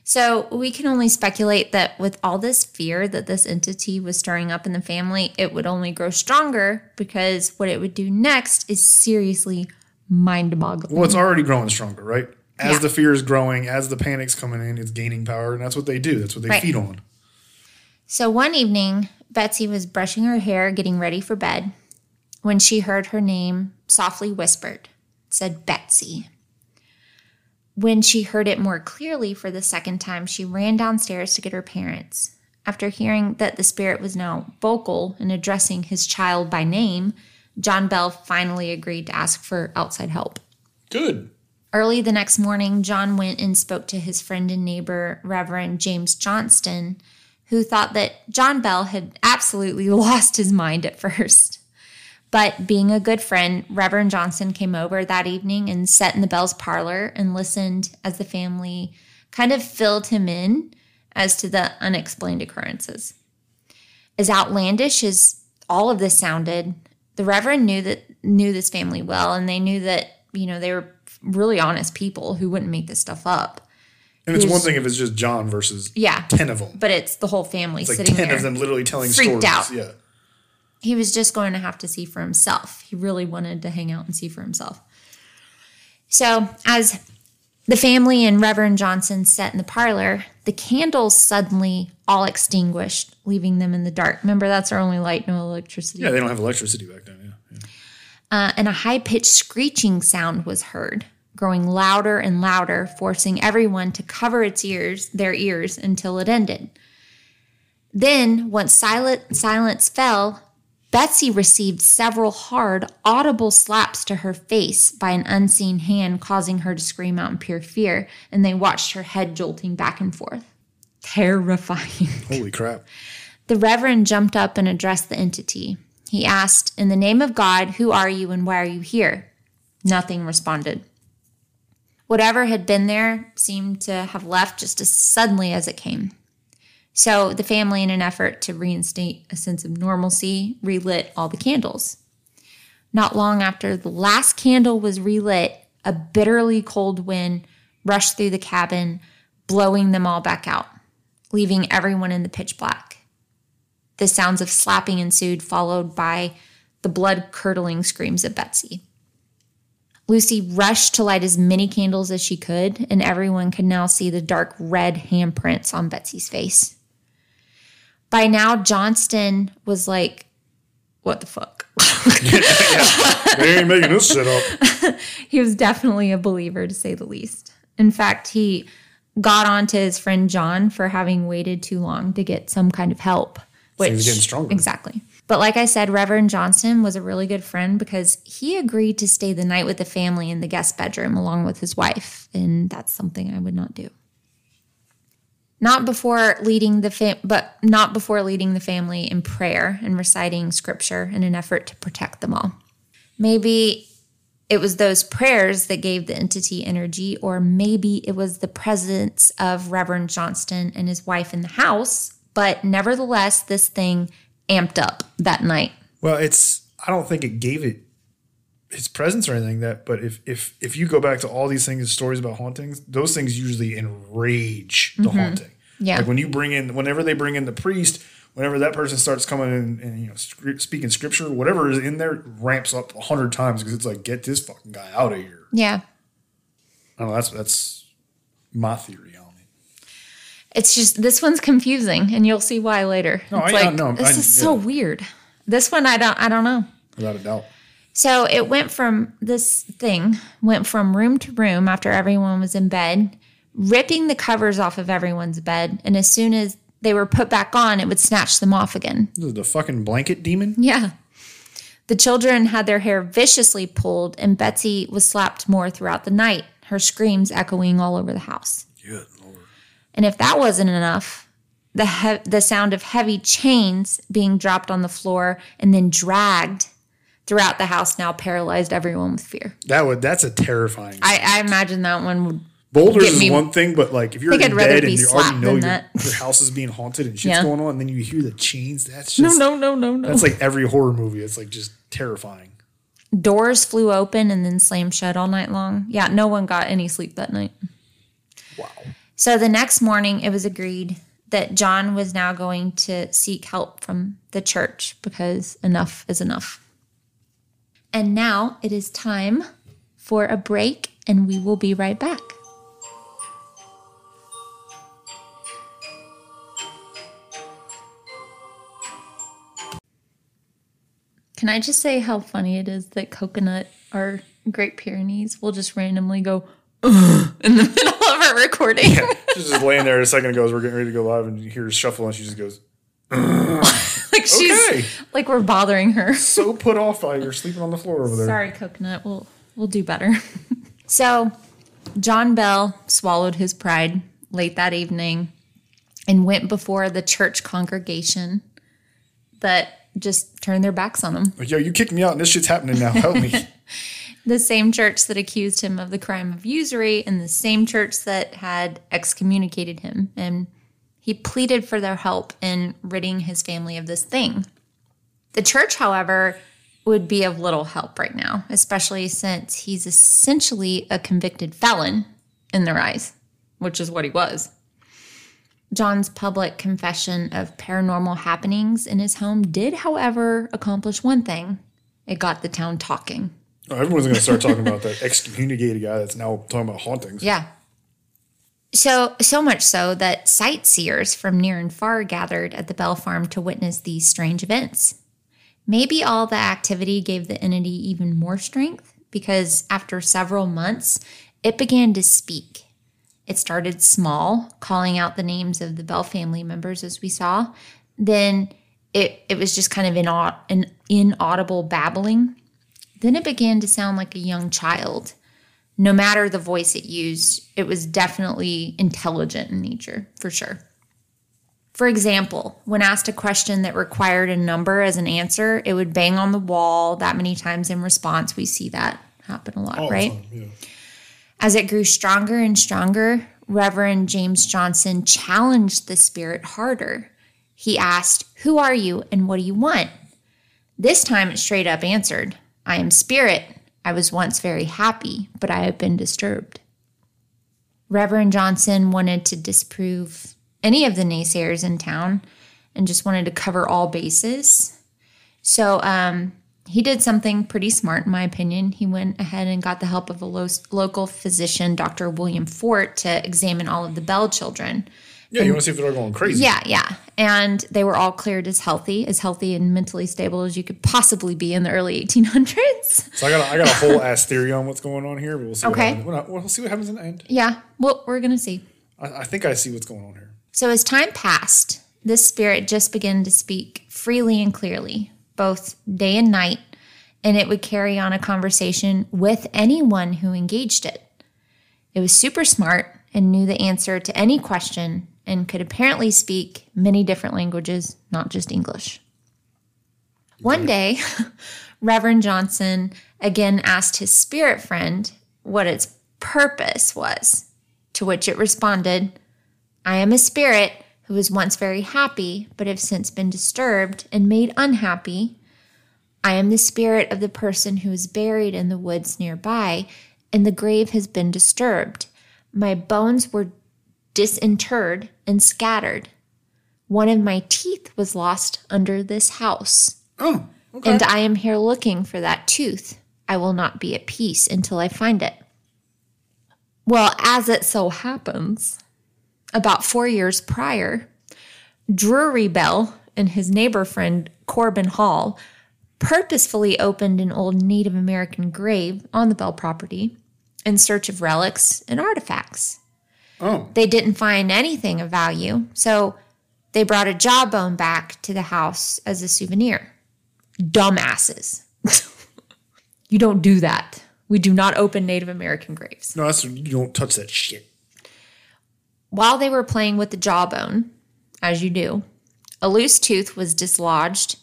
So we can only speculate that with all this fear that this entity was stirring up in the family, it would only grow stronger because what it would do next is seriously mind boggling. Well, it's already growing stronger, right? As Yeah. the fear is growing, as the panic's coming in, it's gaining power, and that's what they do. That's what they Right. feed on. So one evening, Betsy was brushing her hair, getting ready for bed, when she heard her name softly whispered. Said Betsy. When she heard it more clearly for the second time, she ran downstairs to get her parents. After hearing that the spirit was now vocal in addressing his child by name, John Bell finally agreed to ask for outside help. Good. Early the next morning, John went and spoke to his friend and neighbor, Reverend James Johnston, who thought that John Bell had absolutely lost his mind at first. But being a good friend, Reverend Johnson came over that evening and sat in the Bell's parlor and listened as the family kind of filled him in as to the unexplained occurrences. As outlandish as all of this sounded, the Reverend knew that knew this family well, and they knew that you know they were really honest people who wouldn't make this stuff up. And it's one thing if it's just John versus Yeah, ten of them. but it's the whole family It's like sitting ten there. of them literally telling freaked stories. out. Yeah. He was just going to have to see for himself. He really wanted to hang out and see for himself. So, as the family and Reverend Johnson sat in the parlor, the candles suddenly all extinguished, leaving them in the dark. Remember, that's our only light, no electricity. Yeah, they don't have electricity back then. Yeah. yeah. Uh, and a high pitched screeching sound was heard, growing louder and louder, forcing everyone to cover its ears, their ears, until it ended. Then, once silent, silence fell, Betsy received several hard, audible slaps to her face by an unseen hand, causing her to scream out in pure fear, and they watched her head jolting back and forth. Terrifying. Holy crap. The Reverend jumped up and addressed the entity. He asked, In the name of God, who are you and why are you here? Nothing responded. Whatever had been there seemed to have left just as suddenly as it came. So the family, in an effort to reinstate a sense of normalcy, relit all the candles. Not long after the last candle was relit, a bitterly cold wind rushed through the cabin, blowing them all back out, leaving everyone in the pitch black. The sounds of slapping ensued, followed by the blood curdling screams of Betsy. Lucy rushed to light as many candles as she could, and everyone could now see the dark red handprints on Betsy's face. By now, Johnston was like, What the fuck? They ain't making this shit up. he was definitely a believer, to say the least. In fact, he got on to his friend John for having waited too long to get some kind of help. Which, Things getting stronger. Exactly. But like I said, Reverend Johnston was a really good friend because he agreed to stay the night with the family in the guest bedroom along with his wife. And that's something I would not do. Not before leading the fam- but not before leading the family in prayer and reciting scripture in an effort to protect them all. Maybe it was those prayers that gave the entity energy, or maybe it was the presence of Reverend Johnston and his wife in the house. But nevertheless, this thing amped up that night. Well, it's I don't think it gave it its presence or anything that but if if if you go back to all these things stories about hauntings those things usually enrage the haunting Mm-hmm. Yeah. like when you bring in whenever they bring in the priest whenever that person starts coming in and you know scr- speaking scripture whatever is in there ramps up a hundred times because it's like get this fucking guy out of here Yeah. I don't know that's that's my theory on it It's just this one's confusing, and you'll see why later. No, it's I- like know. this I- is so weird. This one I don't I don't know. without a doubt So it went from this thing went from room to room after everyone was in bed, ripping the covers off of everyone's bed, and as soon as they were put back on, it would snatch them off again. the fucking blanket demon Yeah. The children had their hair viciously pulled, and Betsy was slapped more throughout the night, her screams echoing all over the house. good lord And if that wasn't enough, the he- the sound of heavy chains being dropped on the floor and then dragged throughout the house now paralyzed everyone with fear. that would that's a terrifying I, I imagine that one would. Boulders is me- one thing, but like if you're in bed be and you already know your, that. your house is being haunted and shit's Yeah. going on, and then you hear the chains. That's No, no, no, no, no. that's like every horror movie. It's like just terrifying. Doors flew open and then slammed shut all night long. Yeah, no one got any sleep that night. Wow. So the next morning, it was agreed that John was now going to seek help from the church because enough is enough. And now it is time for a break, and we will be right back. Can I just say how funny it is that Coconut, our Great Pyrenees, will just randomly go in the middle of our recording? Yeah, She's just laying there a second ago as we're getting ready to go live, and you hear her shuffle, and she just goes, like she's "Okay." like we're bothering her. So put off by you're sleeping on the floor over there. Sorry, Coconut. We'll we'll do better. so John Bell swallowed his pride late that evening and went before the church congregation that just turned their backs on him. Yo, you kicked me out and this shit's happening now. Help me. The same church that accused him of the crime of usury and the same church that had excommunicated him. And he pleaded for their help in ridding his family of this thing. The church, however, would be of little help right now, especially since he's essentially a convicted felon in their eyes, which is what he was. John's public confession of paranormal happenings in his home did, however, accomplish one thing it got the town talking. Oh, everyone's going to start talking about that excommunicated guy that's now talking about hauntings. Yeah. So, so much so that sightseers from near and far gathered at the Bell Farm to witness these strange events. Maybe all the activity gave the entity even more strength because after several months, it began to speak. It started small, calling out the names of the Bell family members, as we saw. Then it, it was just kind of an inaudible babbling. Then it began to sound like a young child. No matter the voice it used, it was definitely intelligent in nature, for sure. For example, when asked a question that required a number as an answer, it would bang on the wall that many times in response. We see that happen a lot, All right? time, yeah. As it grew stronger and stronger, Reverend James Johnson challenged the spirit harder. He asked, Who are you and what do you want? This time it straight up answered, I am spirit. I was once very happy, but I have been disturbed. Reverend Johnson wanted to disprove any of the naysayers in town and just wanted to cover all bases. So um, he did something pretty smart, in my opinion. He went ahead and got the help of a lo- local physician, Dr. William Fort, to examine all of the Bell children. Yeah, you want to see if they're going crazy. Yeah, yeah. And they were all cleared as healthy, as healthy and mentally stable as you could possibly be in the early 1800s. So I got a, I got a whole ass theory on what's going on here, but we'll see. Okay. What happens. We'll, we'll see what happens in the end. Yeah, well, we're going to see. I, I think I see what's going on here. So as time passed, this spirit just began to speak freely and clearly, both day and night, and it would carry on a conversation with anyone who engaged it. It was super smart and knew the answer to any question and could apparently speak many different languages, not just English. One day, Reverend Johnson again asked his spirit friend what its purpose was, to which it responded, I am a spirit who was once very happy, but have since been disturbed and made unhappy. I am the spirit of the person who is buried in the woods nearby, and the grave has been disturbed. My bones were disinterred and scattered. One of my teeth was lost under this house, Oh, okay. and I am here looking for that tooth. I will not be at peace until I find it. Well, as it so happens, about four years prior, Drury Bell and his neighbor friend Corbin Hall purposefully opened an old Native American grave on the Bell property in search of relics and artifacts. Oh, They didn't find anything of value, so they brought a jawbone back to the house as a souvenir. Dumbasses. you don't do that. We do not open Native American graves. no, that's you don't touch that shit. While they were playing with the jawbone, as you do, a loose tooth was dislodged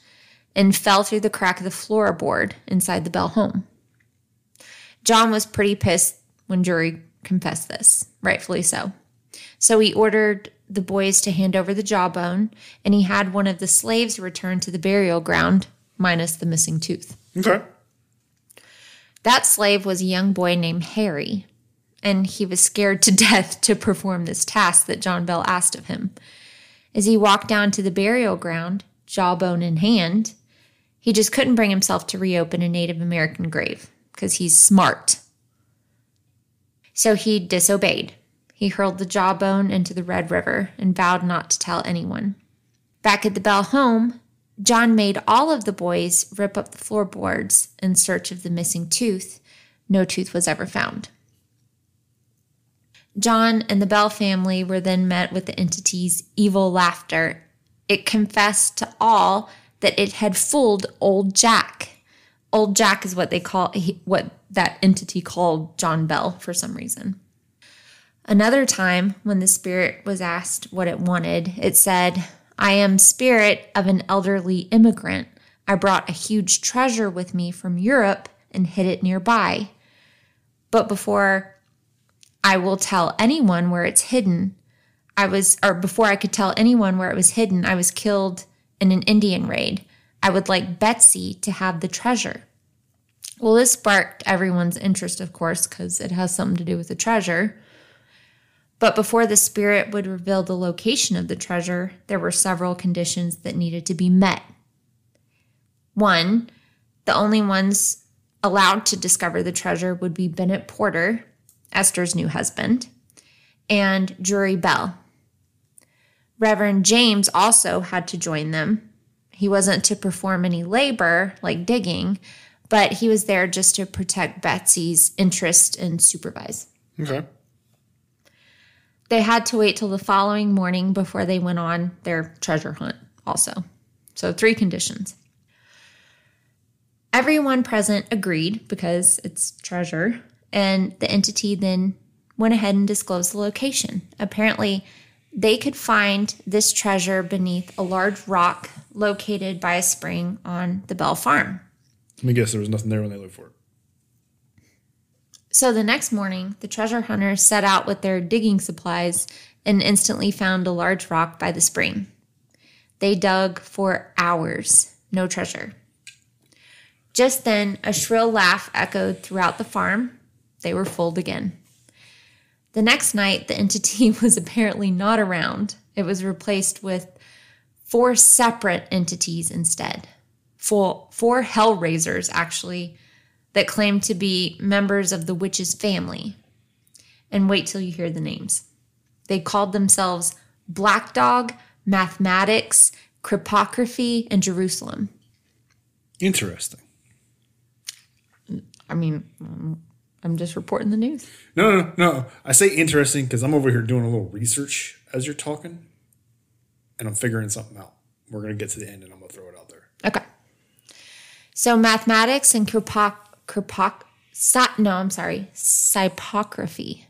and fell through the crack of the floorboard inside the Bell home. John was pretty pissed when Drury confessed this, rightfully so. So he ordered the boys to hand over the jawbone, and he had one of the slaves return to the burial ground, minus the missing tooth. Okay. That slave was a young boy named Harry, and he was scared to death to perform this task that John Bell asked of him. As he walked down to the burial ground, jawbone in hand, he just couldn't bring himself to reopen a Native American grave because he's smart. So he disobeyed. He hurled the jawbone into the Red River and vowed not to tell anyone. Back at the Bell home, John made all of the boys rip up the floorboards in search of the missing tooth. No tooth was ever found. John and the Bell family were then met with the entity's evil laughter. It confessed to all that it had fooled old Jack. Old Jack is what they call what that entity called John Bell for some reason. Another time, when the spirit was asked what it wanted, it said, I am spirit of an elderly immigrant. I brought a huge treasure with me from Europe and hid it nearby. But before I will tell anyone where it's hidden, I was, or before I could tell anyone where it was hidden, I was killed in an Indian raid. I would like Betsy to have the treasure. Well, this sparked everyone's interest, of course, because it has something to do with the treasure. But before the spirit would reveal the location of the treasure, there were several conditions that needed to be met. One, the only ones allowed to discover the treasure would be Bennett Porter, Esther's new husband, and Drury Bell. Reverend James also had to join them. He wasn't to perform any labor like digging, but he was there just to protect Betsy's interest and supervise. Okay. They had to wait till the following morning before they went on their treasure hunt, also. So, three conditions. Everyone present agreed because it's treasure, and the entity then went ahead and disclosed the location. Apparently, they could find this treasure beneath a large rock located by a spring on the Bell Farm. Let me guess there was nothing there when they looked for it. So the next morning, the treasure hunters set out with their digging supplies and instantly found a large rock by the spring. They dug for hours, no treasure. Just then, a shrill laugh echoed throughout the farm. They were fooled again. The next night, the entity was apparently not around. It was replaced with four separate entities instead. Four, four hellraisers, actually, that claimed to be members of the witch's family. And wait till you hear the names. They called themselves Black Dog, Mathematics, Cryptography, and Jerusalem. Interesting. I mean, I'm just reporting the news. No, no, no. I say interesting because I'm over here doing a little research as you're talking, and I'm figuring something out. We're gonna get to the end, and I'm gonna throw it out there. Okay. So mathematics and crypto, no, I'm sorry, typography.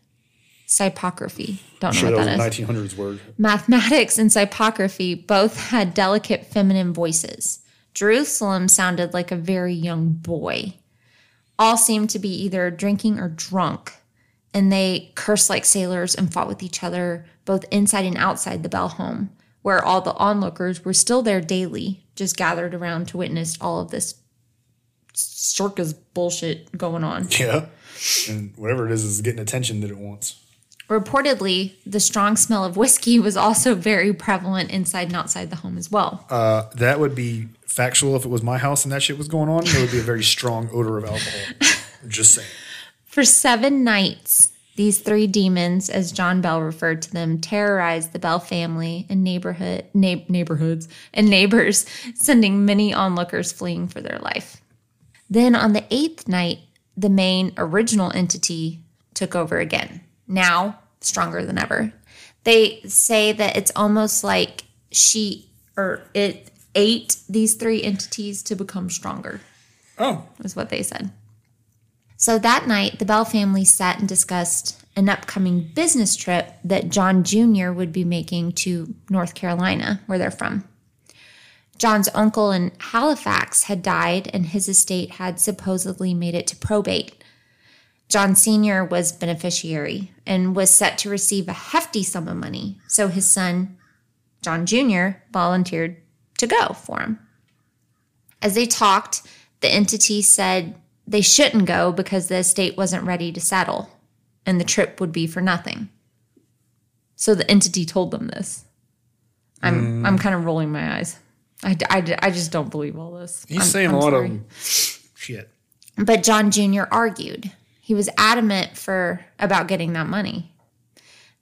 Typography. Don't know Sure, what that that is. 1900s word. Mathematics and typography both had delicate feminine voices. Jerusalem sounded like a very young boy. All seemed to be either drinking or drunk, and they cursed like sailors and fought with each other both inside and outside the Bell home, where all the onlookers were still there daily, just gathered around to witness all of this circus bullshit going on. Yeah, and whatever it is is getting attention that it wants. Reportedly, the strong smell of whiskey was also very prevalent inside and outside the home as well. Uh, that would be factual if it was my house and that shit was going on. There would be a very strong odor of alcohol. Just saying. For seven nights, these three demons, as John Bell referred to them, terrorized the Bell family and neighborhood na- neighborhoods and neighbors, sending many onlookers fleeing for their life. Then on the eighth night, the main original entity took over again. Now stronger than ever. They say that it's almost like she or it ate these three entities to become stronger Oh, is what they said. So that night, the Bell family sat and discussed an upcoming business trip that John Jr. would be making to North Carolina, where they're from. John's uncle in Halifax had died, and his estate had supposedly made it to probate. John Sr. was beneficiary and was set to receive a hefty sum of money, so his son, John Jr., volunteered to go for him. As they talked, the entity said they shouldn't go because the estate wasn't ready to settle and the trip would be for nothing. So the entity told them this. I'm I'm mm. kind of rolling my eyes. I, I, I just don't believe all this. he's I'm- saying I'm a lot sorry. of shit. But John Jr. argued. He was adamant for about getting that money.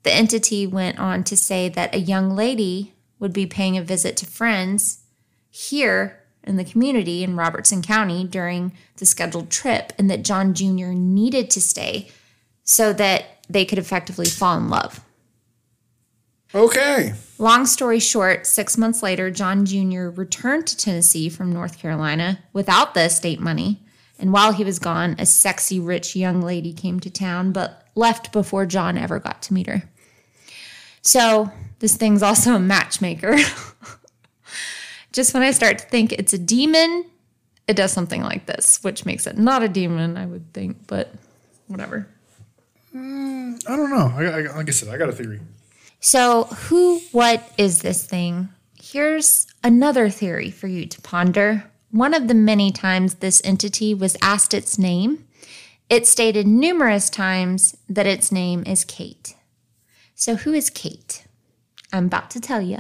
The entity went on to say that a young lady would be paying a visit to friends here in the community in Robertson County during the scheduled trip and that John Jr. needed to stay so that they could effectively fall in love. Okay. Long story short, six months later, John Jr. returned to Tennessee from North Carolina without the estate money And while he was gone, a sexy, rich young lady came to town, but left before John ever got to meet her. So, this thing's also a matchmaker. Just when I start to think it's a demon, it does something like this, which makes it not a demon, I would think, but whatever. Mm, I don't know. I, I, like I said, I got a theory. So, who, what is this thing? Here's another theory for you to ponder. One of the many times this entity was asked its name, it stated numerous times that its name is Kate. So, who is Kate? I'm about to tell you.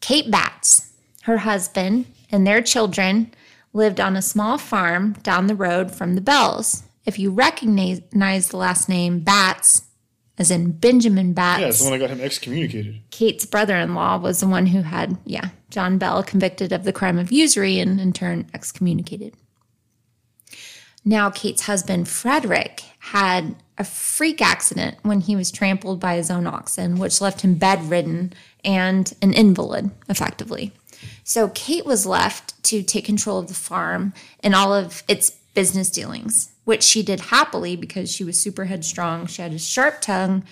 Kate Batts, her husband, and their children lived on a small farm down the road from the Bells. If you recognize the last name Batts, as in Benjamin Batts, Yeah, it's the one that got him excommunicated. Kate's brother in law was the one who had, yeah, John Bell convicted of the crime of usury and in turn excommunicated. Now, Kate's husband, Frederick, had a freak accident when he was trampled by his own oxen, which left him bedridden and an invalid, effectively. So, Kate was left to take control of the farm and all of its business dealings, which she did happily because she was super headstrong. She had a sharp tongue,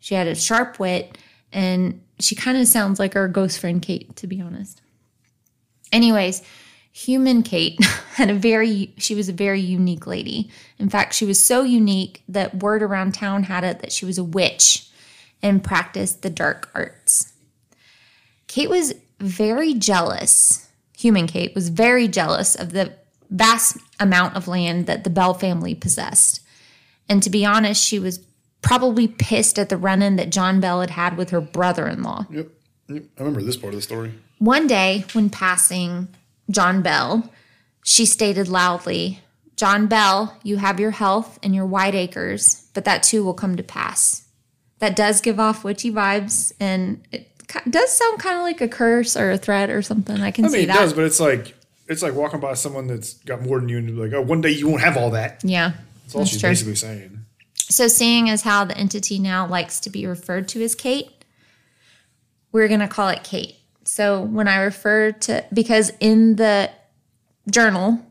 she had a sharp wit, and she kind of sounds like our ghost friend Kate, to be honest. Anyways, human Kate had a very, she was a very unique lady. In fact, she was so unique that word around town had it that she was a witch and practiced the dark arts. Kate was very jealous. Human Kate was very jealous of the vast amount of land that the Bell family possessed. And to be honest, she was probably pissed at the run in that John Bell had had with her brother in law. Yep. yep. I remember this part of the story. One day, when passing John Bell, she stated loudly, John Bell, you have your health and your wide acres, but that too will come to pass. That does give off witchy vibes, and it does sound kind of like a curse or a threat or something. I can I see mean, it that. does, but it's like it's like walking by someone that's got more than you and be like, oh, one day you won't have all that. yeah, That's all she's basically saying. So, seeing as how the entity now likes to be referred to as Kate, we're going to call it Kate. So, when I refer to, because in the journal,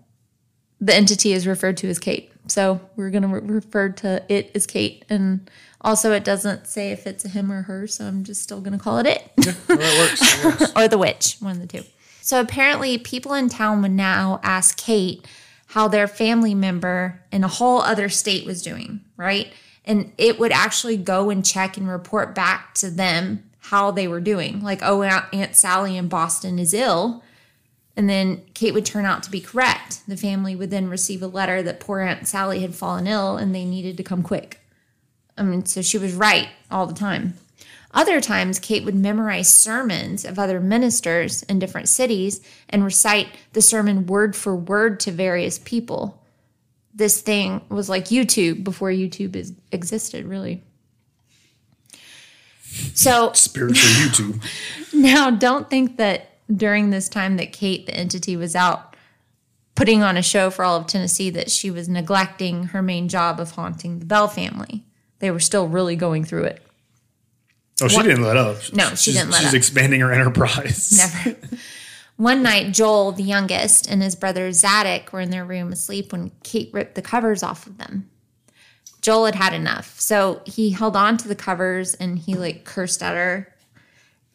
the entity is referred to as Kate. So, we're going to re- refer to it as Kate. And also, it doesn't say if it's a him or her. So, I'm just still going to call it it Well, that works. That works. or the witch, one of the two. So apparently, people in town would now ask Kate how their family member in a whole other state was doing, right? And it would actually go and check and report back to them how they were doing. Like, oh, Aunt Sally in Boston is ill. And then Kate would turn out to be correct. The family would then receive a letter that poor Aunt Sally had fallen ill and they needed to come quick. I mean, so she was right all the time. Other times, Kate would memorize sermons of other ministers in different cities and recite the sermon word for word to various people. This thing was like YouTube before YouTube is, existed, really. So Spiritual YouTube. now, don't think that during this time that Kate, the entity, was out putting on a show for all of Tennessee, that she was neglecting her main job of haunting the Bell family. They were still really going through it. Oh, she didn't let up. No, she She's- didn't let she's up. expanding her enterprise. Never. One night, Joel, the youngest, and his brother Zadok were in their room asleep when Kate ripped the covers off of them. Joel had had enough. So he held on to the covers and he like cursed at her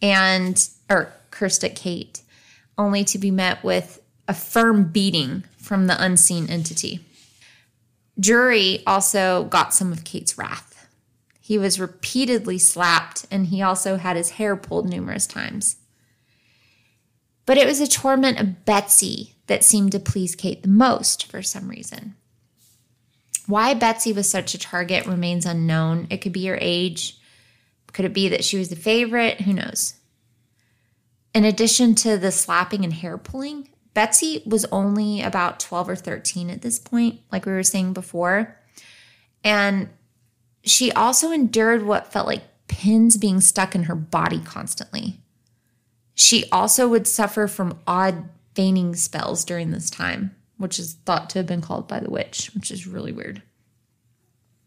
and, or cursed at Kate, only to be met with a firm beating from the unseen entity. Drury also got some of Kate's wrath. He was repeatedly slapped and he also had his hair pulled numerous times. But it was a torment of Betsy that seemed to please Kate the most for some reason. Why Betsy was such a target remains unknown. It could be her age. Could it be that she was the favorite? Who knows? In addition to the slapping and hair pulling, Betsy was only about 12 or 13 at this point, like we were saying before. And she also endured what felt like pins being stuck in her body constantly. She also would suffer from odd feigning spells during this time, which is thought to have been called by the witch, which is really weird.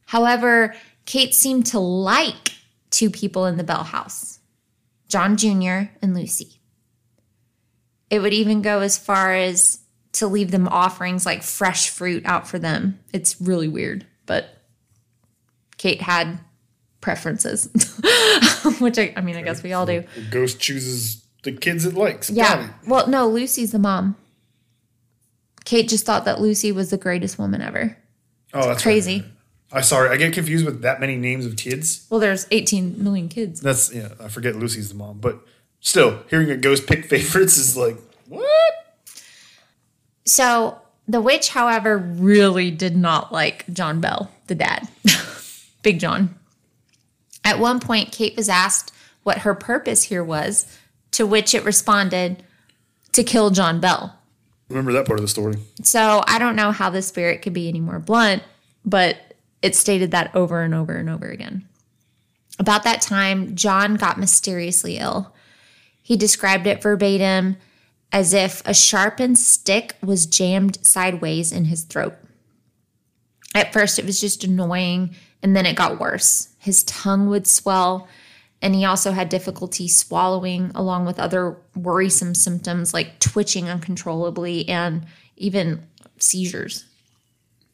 However, Kate seemed to like two people in the Bell house John Jr. and Lucy. It would even go as far as to leave them offerings like fresh fruit out for them. It's really weird, but Kate had preferences, which I, I mean, I guess we all do. The ghost chooses the kids it likes. Yeah. it. Well, no, Lucy's the mom. Kate just thought that Lucy was the greatest woman ever. Oh, that's Crazy. right. I sorry, I get confused with that many names of kids. Well, there's 18 million kids. That's yeah, I forget Lucy's the mom, but still, hearing a ghost pick favorites is like what? So the witch, however, really did not like John Bell, the dad, Big John. At one point, Kate was asked what her purpose here was, to which it responded, to kill John Bell. Remember that part of the story? So I don't know how the spirit could be any more blunt, but it stated that over and over and over again. About that time, John got mysteriously ill. He described it verbatim as if a sharpened stick was jammed sideways in his throat. At first, it was just annoying, and then it got worse. His tongue would swell, and he also had difficulty swallowing, along with other worrisome symptoms like twitching uncontrollably and even seizures.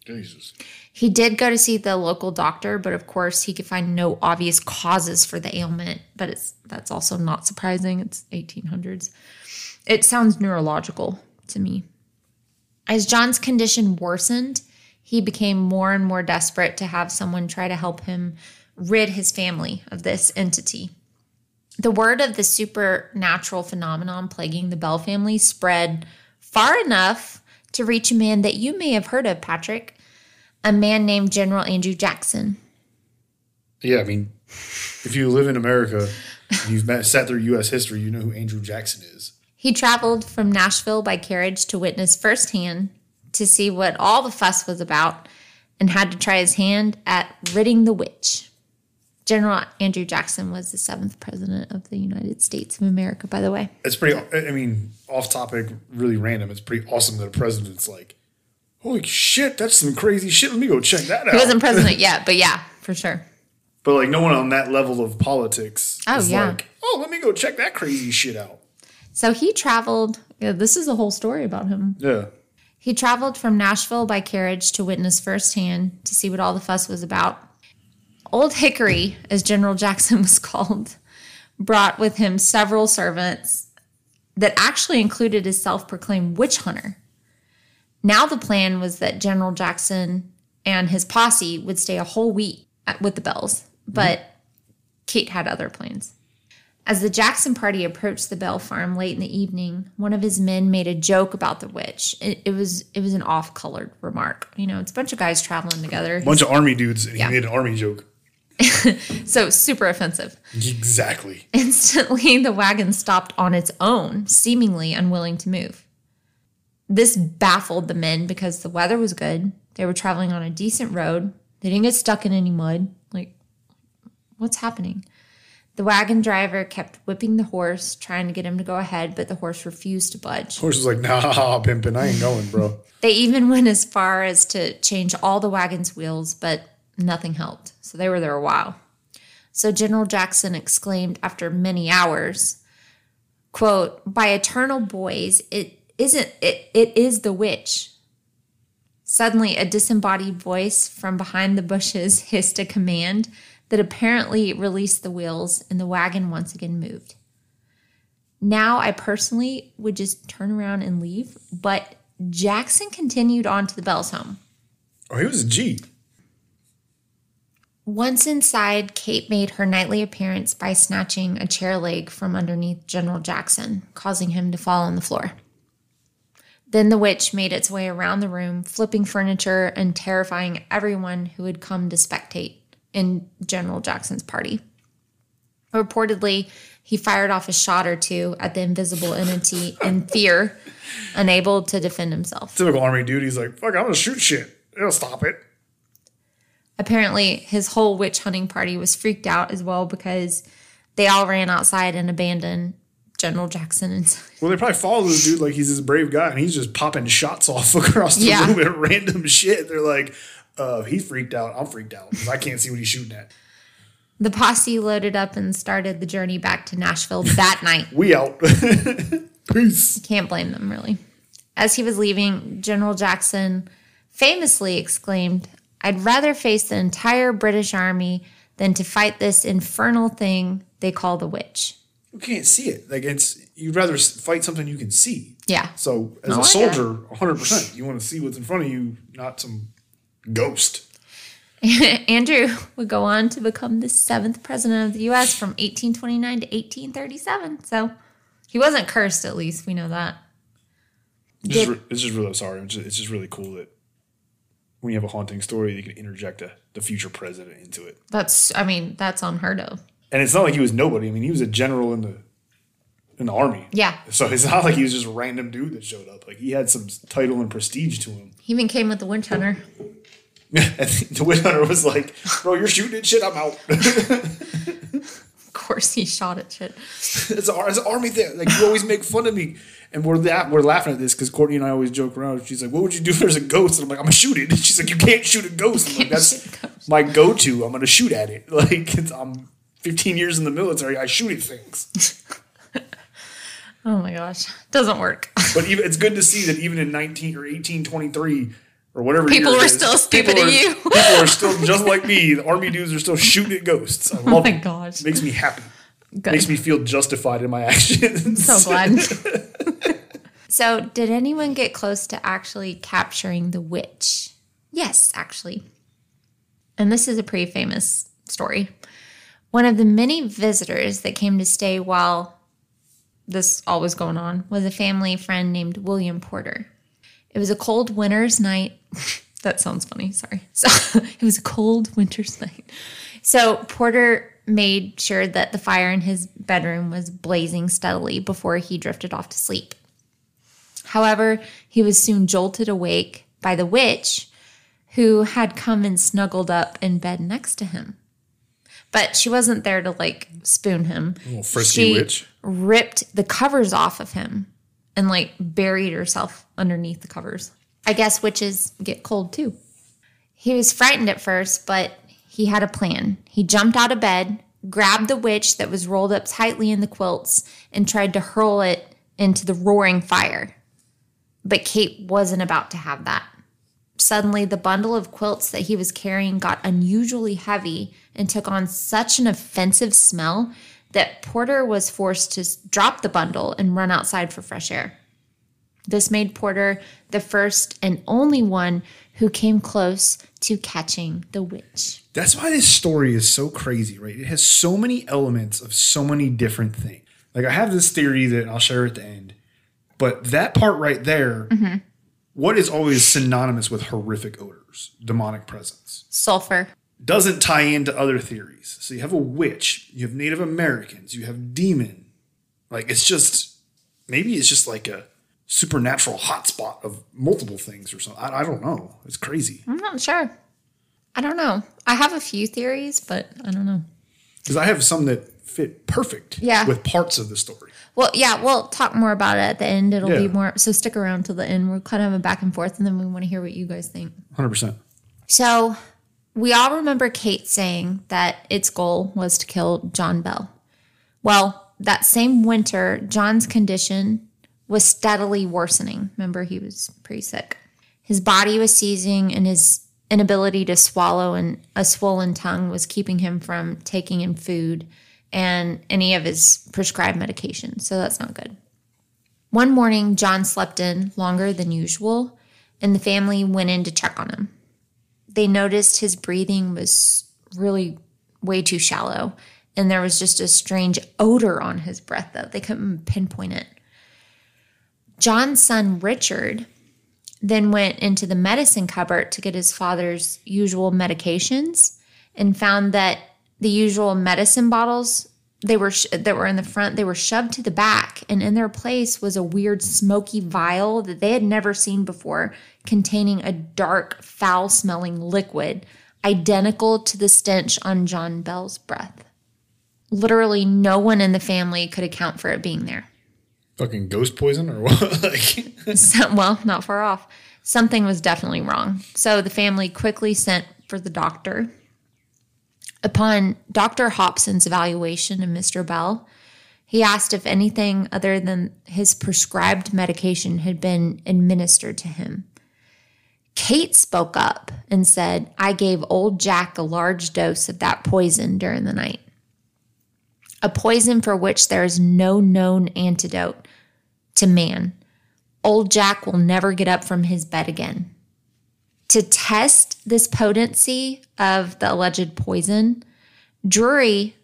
Jesus. He did go to see the local doctor, but of course he could find no obvious causes for the ailment. But it's that's also not surprising. It's 1800s. It sounds neurological to me. As John's condition worsened, he became more and more desperate to have someone try to help him rid his family of this entity. The word of the supernatural phenomenon plaguing the Bell family spread far enough to reach a man that you may have heard of, Patrick a man named General Andrew Jackson. Yeah, I mean, if you live in America, you've met, sat through U.S. history, you know who Andrew Jackson is. He traveled from Nashville by carriage to witness firsthand to see what all the fuss was about and had to try his hand at ridding the witch. General Andrew Jackson was the seventh president of the United States of America, by the way. It's pretty. I mean, off topic, really random. It's pretty awesome that a president's like, "Holy shit, that's some crazy shit. Let me go check that out." He wasn't president yet, but yeah, for sure. But like, no one on that level of politics. Oh, is yeah. Like, oh, let me go check that crazy shit out. So he traveled, yeah, this is a whole story about him. Yeah. He traveled from Nashville by carriage to witness firsthand to see what all the fuss was about. Old Hickory, as General Jackson was called, brought with him several servants that actually included his self proclaimed witch hunter. Now, the plan was that General Jackson and his posse would stay a whole week at, with the Bells, mm-hmm. but Kate had other plans. As the Jackson party approached the Bell farm late in the evening, one of his men made a joke about the witch. It, it was it was an off-colored remark. You know, it's a bunch of guys traveling together, a Bunch of army dudes, and Yeah. he made an army joke. so super offensive. Exactly. Instantly, the wagon stopped on its own, seemingly unwilling to move. This baffled the men because the weather was good. They were traveling on a decent road. They didn't get stuck in any mud. Like, what's happening? The wagon driver kept whipping the horse, trying to get him to go ahead, but the horse refused to budge. Horse was like, "Nah, pimpin', I ain't going, bro." They even went as far as to change all the wagon's wheels, but nothing helped. So they were there a while. So General Jackson exclaimed after many hours, quote, by eternal boys, it isn't it it is the witch. Suddenly a disembodied voice from behind the bushes hissed a command that apparently released the wheels and the wagon once again moved. Now I personally would just turn around and leave, but Jackson continued on to the Bell's home. Oh, he was a G. Once inside, Kate made her nightly appearance by snatching a chair leg from underneath General Jackson, causing him to fall on the floor. Then the witch made its way around the room, flipping furniture and terrifying everyone who had come to spectate in General Jackson's party. Reportedly, he fired off a shot or two at the invisible entity in fear, unable to defend himself. Typical army dude. He's like, "Fuck, I'm gonna shoot shit. It'll stop it." Apparently, his whole witch hunting party was freaked out as well because they all ran outside and abandoned General Jackson. And Well, they probably follow this dude like he's this brave guy, and he's just popping shots off across the Yeah. room at random shit. They're like, uh, he's freaked out. I'm freaked out 'cause I can't see what he's shooting at. the posse loaded up and started the journey back to Nashville that night. We out. Peace. Can't blame them, really. As he was leaving, General Jackson famously exclaimed, I'd rather face the entire British army than to fight this infernal thing they call the witch. You can't see it. Like it's you'd rather fight something you can see. Yeah. So as I a like soldier, 100, percent you want to see what's in front of you, not some ghost. Andrew would go on to become the seventh president of the US from 1829 to 1837. So he wasn't cursed, at least. We know that. It's just, re- it's just really sorry. It's just, it's just really cool that when you have a haunting story, you can interject a, the future president into it. That's, I mean, that's unheard of. And it's not like he was nobody. I mean, he was a general in the in the army. Yeah. So it's not like he was just a random dude that showed up. Like he had some title and prestige to him. He even came with the witch hunter. And the wind hunter was like, "Bro, you're shooting at shit. I'm out." Of course, he shot at shit. it's, a, it's an army thing. Like you always make fun of me, and we're la- we're laughing at this because Courtney and I always joke around. She's like, "What would you do if there's a ghost?" And I'm like, "I'm gonna shoot it." And she's like, "You can't shoot a ghost." I'm like, That's my go-to. I'm gonna shoot at it. Like it's, I'm 15 years in the military. I shoot at things. Oh my gosh. Doesn't work. But even it's good to see that even in 19 or 1823 or whatever, People year it were still stupid people at are- you. people are still just like me. The army dudes are still shooting at ghosts. I oh love Oh my it. gosh. Makes me happy. Good. Makes me feel justified in my actions. so glad. so, did anyone get close to actually capturing the witch? Yes, actually. And this is a pretty famous story. One of the many visitors that came to stay while this all was going on was a family friend named William Porter. It was a cold winter's night. that sounds funny, sorry. So, it was a cold winter's night. So, Porter made sure that the fire in his bedroom was blazing steadily before he drifted off to sleep. However, he was soon jolted awake by the witch who had come and snuggled up in bed next to him. But she wasn't there to like spoon him. Little frisky she witch. ripped the covers off of him and like buried herself underneath the covers. I guess witches get cold too. He was frightened at first, but he had a plan. He jumped out of bed, grabbed the witch that was rolled up tightly in the quilts, and tried to hurl it into the roaring fire. But Kate wasn't about to have that. Suddenly, the bundle of quilts that he was carrying got unusually heavy and took on such an offensive smell that Porter was forced to drop the bundle and run outside for fresh air. This made Porter the first and only one who came close to catching the witch. That's why this story is so crazy, right? It has so many elements of so many different things. Like I have this theory that I'll share at the end, but that part right there, mm-hmm. what is always synonymous with horrific odors, demonic presence, Sulfur. Doesn't tie into other theories. So you have a witch, you have Native Americans, you have demon. Like it's just maybe it's just like a supernatural hotspot of multiple things or something. I, I don't know. It's crazy. I'm not sure. I don't know. I have a few theories, but I don't know. Because I have some that fit perfect Yeah. with parts of the story. Well, yeah, we'll talk more about it at the end. It'll be more. So stick around till the end. We're kind of a back and forth, and then we want to hear what you guys think. 100%. So we all remember Kate saying that its goal was to kill John Bell. Well, that same winter, John's condition was steadily worsening. Remember, he was pretty sick. His body was seizing, and his inability to swallow and a swollen tongue was keeping him from taking in food and any of his prescribed medication. So that's not good. One morning, John slept in longer than usual, and the family went in to check on him they noticed his breathing was really way too shallow and there was just a strange odor on his breath though they couldn't pinpoint it. John's son richard then went into the medicine cupboard to get his father's usual medications and found that the usual medicine bottles they were sh- that were in the front they were shoved to the back and in their place was a weird smoky vial that they had never seen before containing a dark foul smelling liquid identical to the stench on John Bell's breath literally no one in the family could account for it being there Fucking ghost poison or what? like, so, well, not far off. Something was definitely wrong. So the family quickly sent for the doctor. Upon Dr. Hobson's evaluation of Mr. Bell, He asked if anything other than his prescribed medication had been administered to him. Kate spoke up and said, I gave old Jack a large dose of that poison during the night. A poison for which there is no known antidote to man. Old Jack will never get up from his bed again. To test this potency of the alleged poison, Drury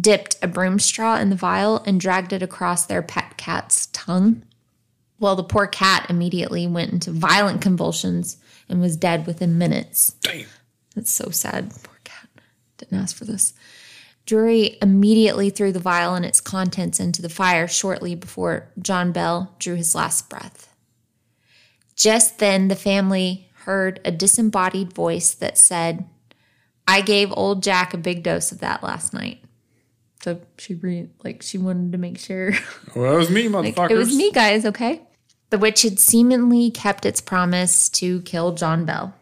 dipped a broom straw in the vial and dragged it across their pet cat's tongue. Well, the poor cat immediately went into violent convulsions and was dead within minutes. Damn. That's so sad. Poor cat. Didn't ask for this. Drury immediately threw the vial and its contents into the fire shortly before John Bell drew his last breath. Just then, the family heard a disembodied voice that said, I gave old Jack a big dose of that last night. So she re- like she wanted to make sure Well, that was me, like, it was me, guys, okay? The witch had seemingly kept its promise to kill John Bell.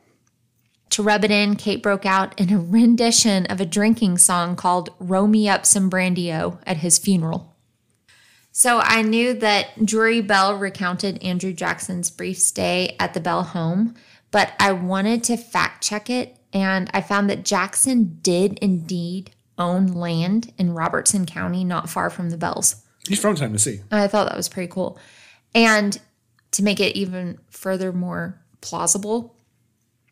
To rub it in, Kate broke out in a rendition of a drinking song called Row Me Up Some Brandio at his funeral. So I knew that Drury Bell recounted Andrew Jackson's brief stay at the Bell home, but I wanted to fact check it, and I found that Jackson did indeed own land in Robertson County, not far from the Bells. He's from Tennessee. I thought that was pretty cool. And to make it even further more plausible,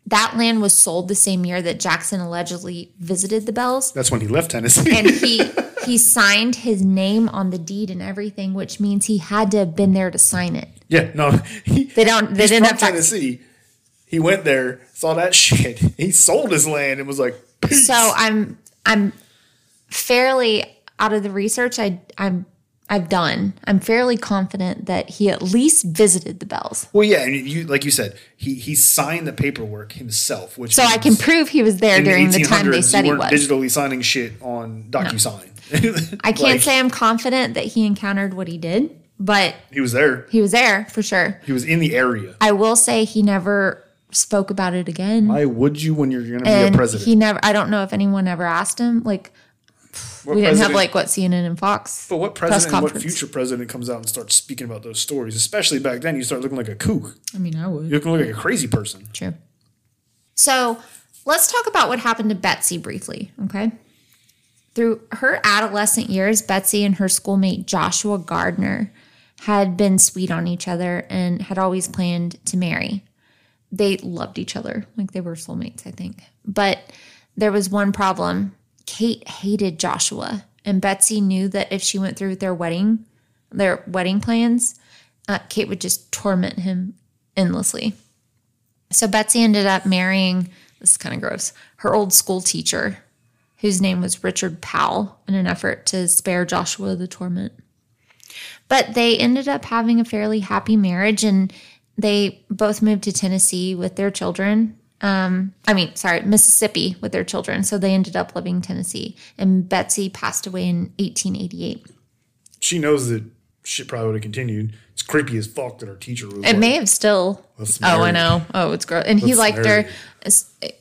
that land was sold the same year that Jackson allegedly visited the Bells. That's when he left Tennessee. And he he signed his name on the deed and everything, which means he had to have been there to sign it. yeah, no, he, They don't they he's didn't from have Tennessee. He went there, saw that shit. He sold his land and was like, Peace. So I'm I'm fairly out of the research I I'm I've done. I'm fairly confident that he at least visited the Bells. well, yeah, and you like you said, he he signed the paperwork himself, which So I can prove he was there during the time they said he was. digitally signing shit on DocuSign. I can't say I'm confident that he encountered what he did, but he was there. he was there for sure. He was in the area. I will say he never spoke about it again. Why would you when you're going to be a president? he never I don't know if anyone ever asked him like What we didn't have like what CNN and Fox. But what president, what future president comes out and starts speaking about those stories? Especially back then, you start looking like a kook. I mean, I would. You look like a crazy person. True. So let's talk about what happened to Betsy briefly, okay? Through her adolescent years, Betsy and her schoolmate Joshua Gardner had been sweet on each other and had always planned to marry. They loved each other, like they were soulmates, I think. But there was one problem. Kate hated Joshua, and Betsy knew that if she went through with their wedding, their wedding plans, uh, Kate would just torment him endlessly. So Betsy ended up marrying, this is kind of gross, her old school teacher, whose name was Richard Powell, in an effort to spare Joshua the torment. But they ended up having a fairly happy marriage and they both moved to Tennessee with their children. Um, I mean, sorry, Mississippi with their children. So they ended up living in Tennessee. And Betsy passed away in 1888. She knows that shit probably would have continued. It's creepy as fuck that our teacher was. It like, may have still. Oh, I know. Oh, it's gross. And he liked her.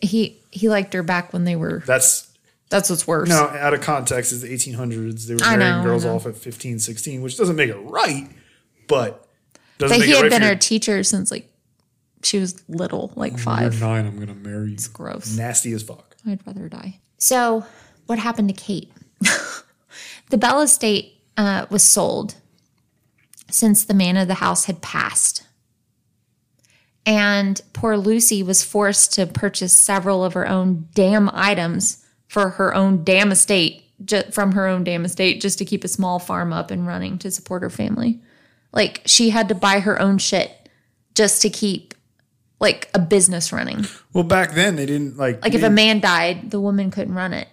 He he liked her back when they were. That's That's what's worse. no out of context. Is the 1800s. They were marrying know, girls off at 15, 16, which doesn't make it right, but doesn't but he had right been her your- teacher since like she was little, like You're five. nine. I'm gonna marry you. Gross. Nasty as fuck. I'd rather die. So, what happened to Kate? the Bell estate uh, was sold since the man of the house had passed. And poor Lucy was forced to purchase several of her own damn items for her own damn estate, ju- from her own damn estate, just to keep a small farm up and running to support her family. Like, she had to buy her own shit just to keep, like, a business running. Well, back then they didn't like. Like if a man died, the woman couldn't run it.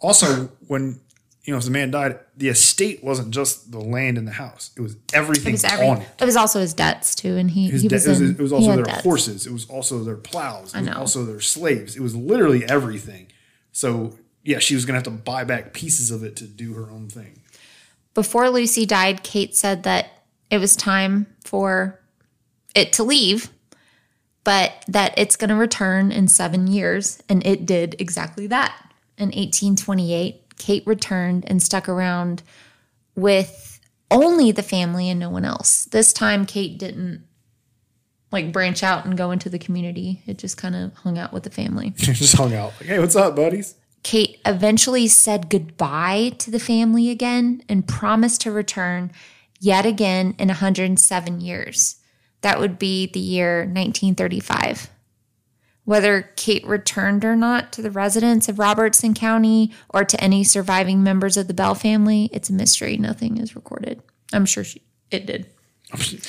also when you know if the man died, the estate wasn't just the land and the house; it was everything It was every. on it. It was also his debts too, and he His he de- was it was, in, it was also their debts. horses. It was also their plows. It was know. also their slaves. It was literally everything. So yeah, she was gonna have to buy back pieces of it to do her own thing. Before Lucy died, Kate said that it was time for it to leave, but that it's going to return in seven years, and it did exactly that. In 1828, Kate returned and stuck around with only the family and no one else. This time, Kate didn't like branch out and go into the community. It just kind of hung out with the family. just hung out. Like, hey, what's up, buddies? Kate eventually said goodbye to the family again and promised to return yet again in 107 years. That would be the year 1935. Whether Kate returned or not to the residents of Robertson County or to any surviving members of the Bell family, it's a mystery. Nothing is recorded. I'm sure she, it did. Oh, she's,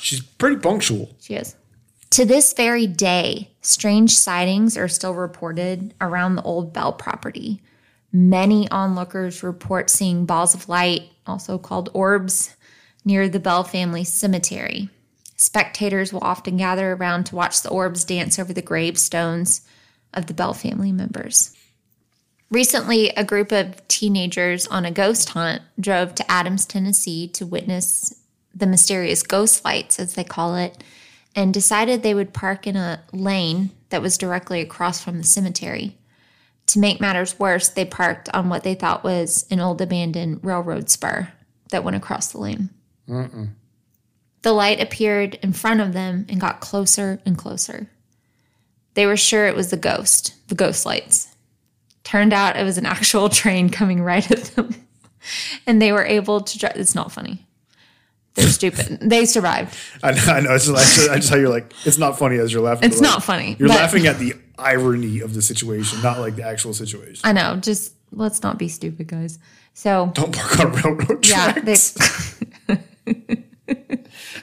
she's pretty punctual. She is. To this very day, strange sightings are still reported around the old Bell property. Many onlookers report seeing balls of light, also called orbs, near the Bell family cemetery. Spectators will often gather around to watch the orbs dance over the gravestones of the Bell family members. Recently, a group of teenagers on a ghost hunt drove to Adams, Tennessee to witness the mysterious ghost lights, as they call it, and decided they would park in a lane that was directly across from the cemetery. To make matters worse, they parked on what they thought was an old abandoned railroad spur that went across the lane. Mm-mm. The light appeared in front of them and got closer and closer. They were sure it was the ghost, the ghost lights. Turned out it was an actual train coming right at them. and they were able to drive. It's not funny. They're stupid. they survived. I know. I know. It's just, I just how you're like, it's not funny as you're laughing. It's like, not funny. You're but- laughing at the irony of the situation, not like the actual situation. I know. Just let's not be stupid, guys. So Don't park on railroad yeah, tracks. they,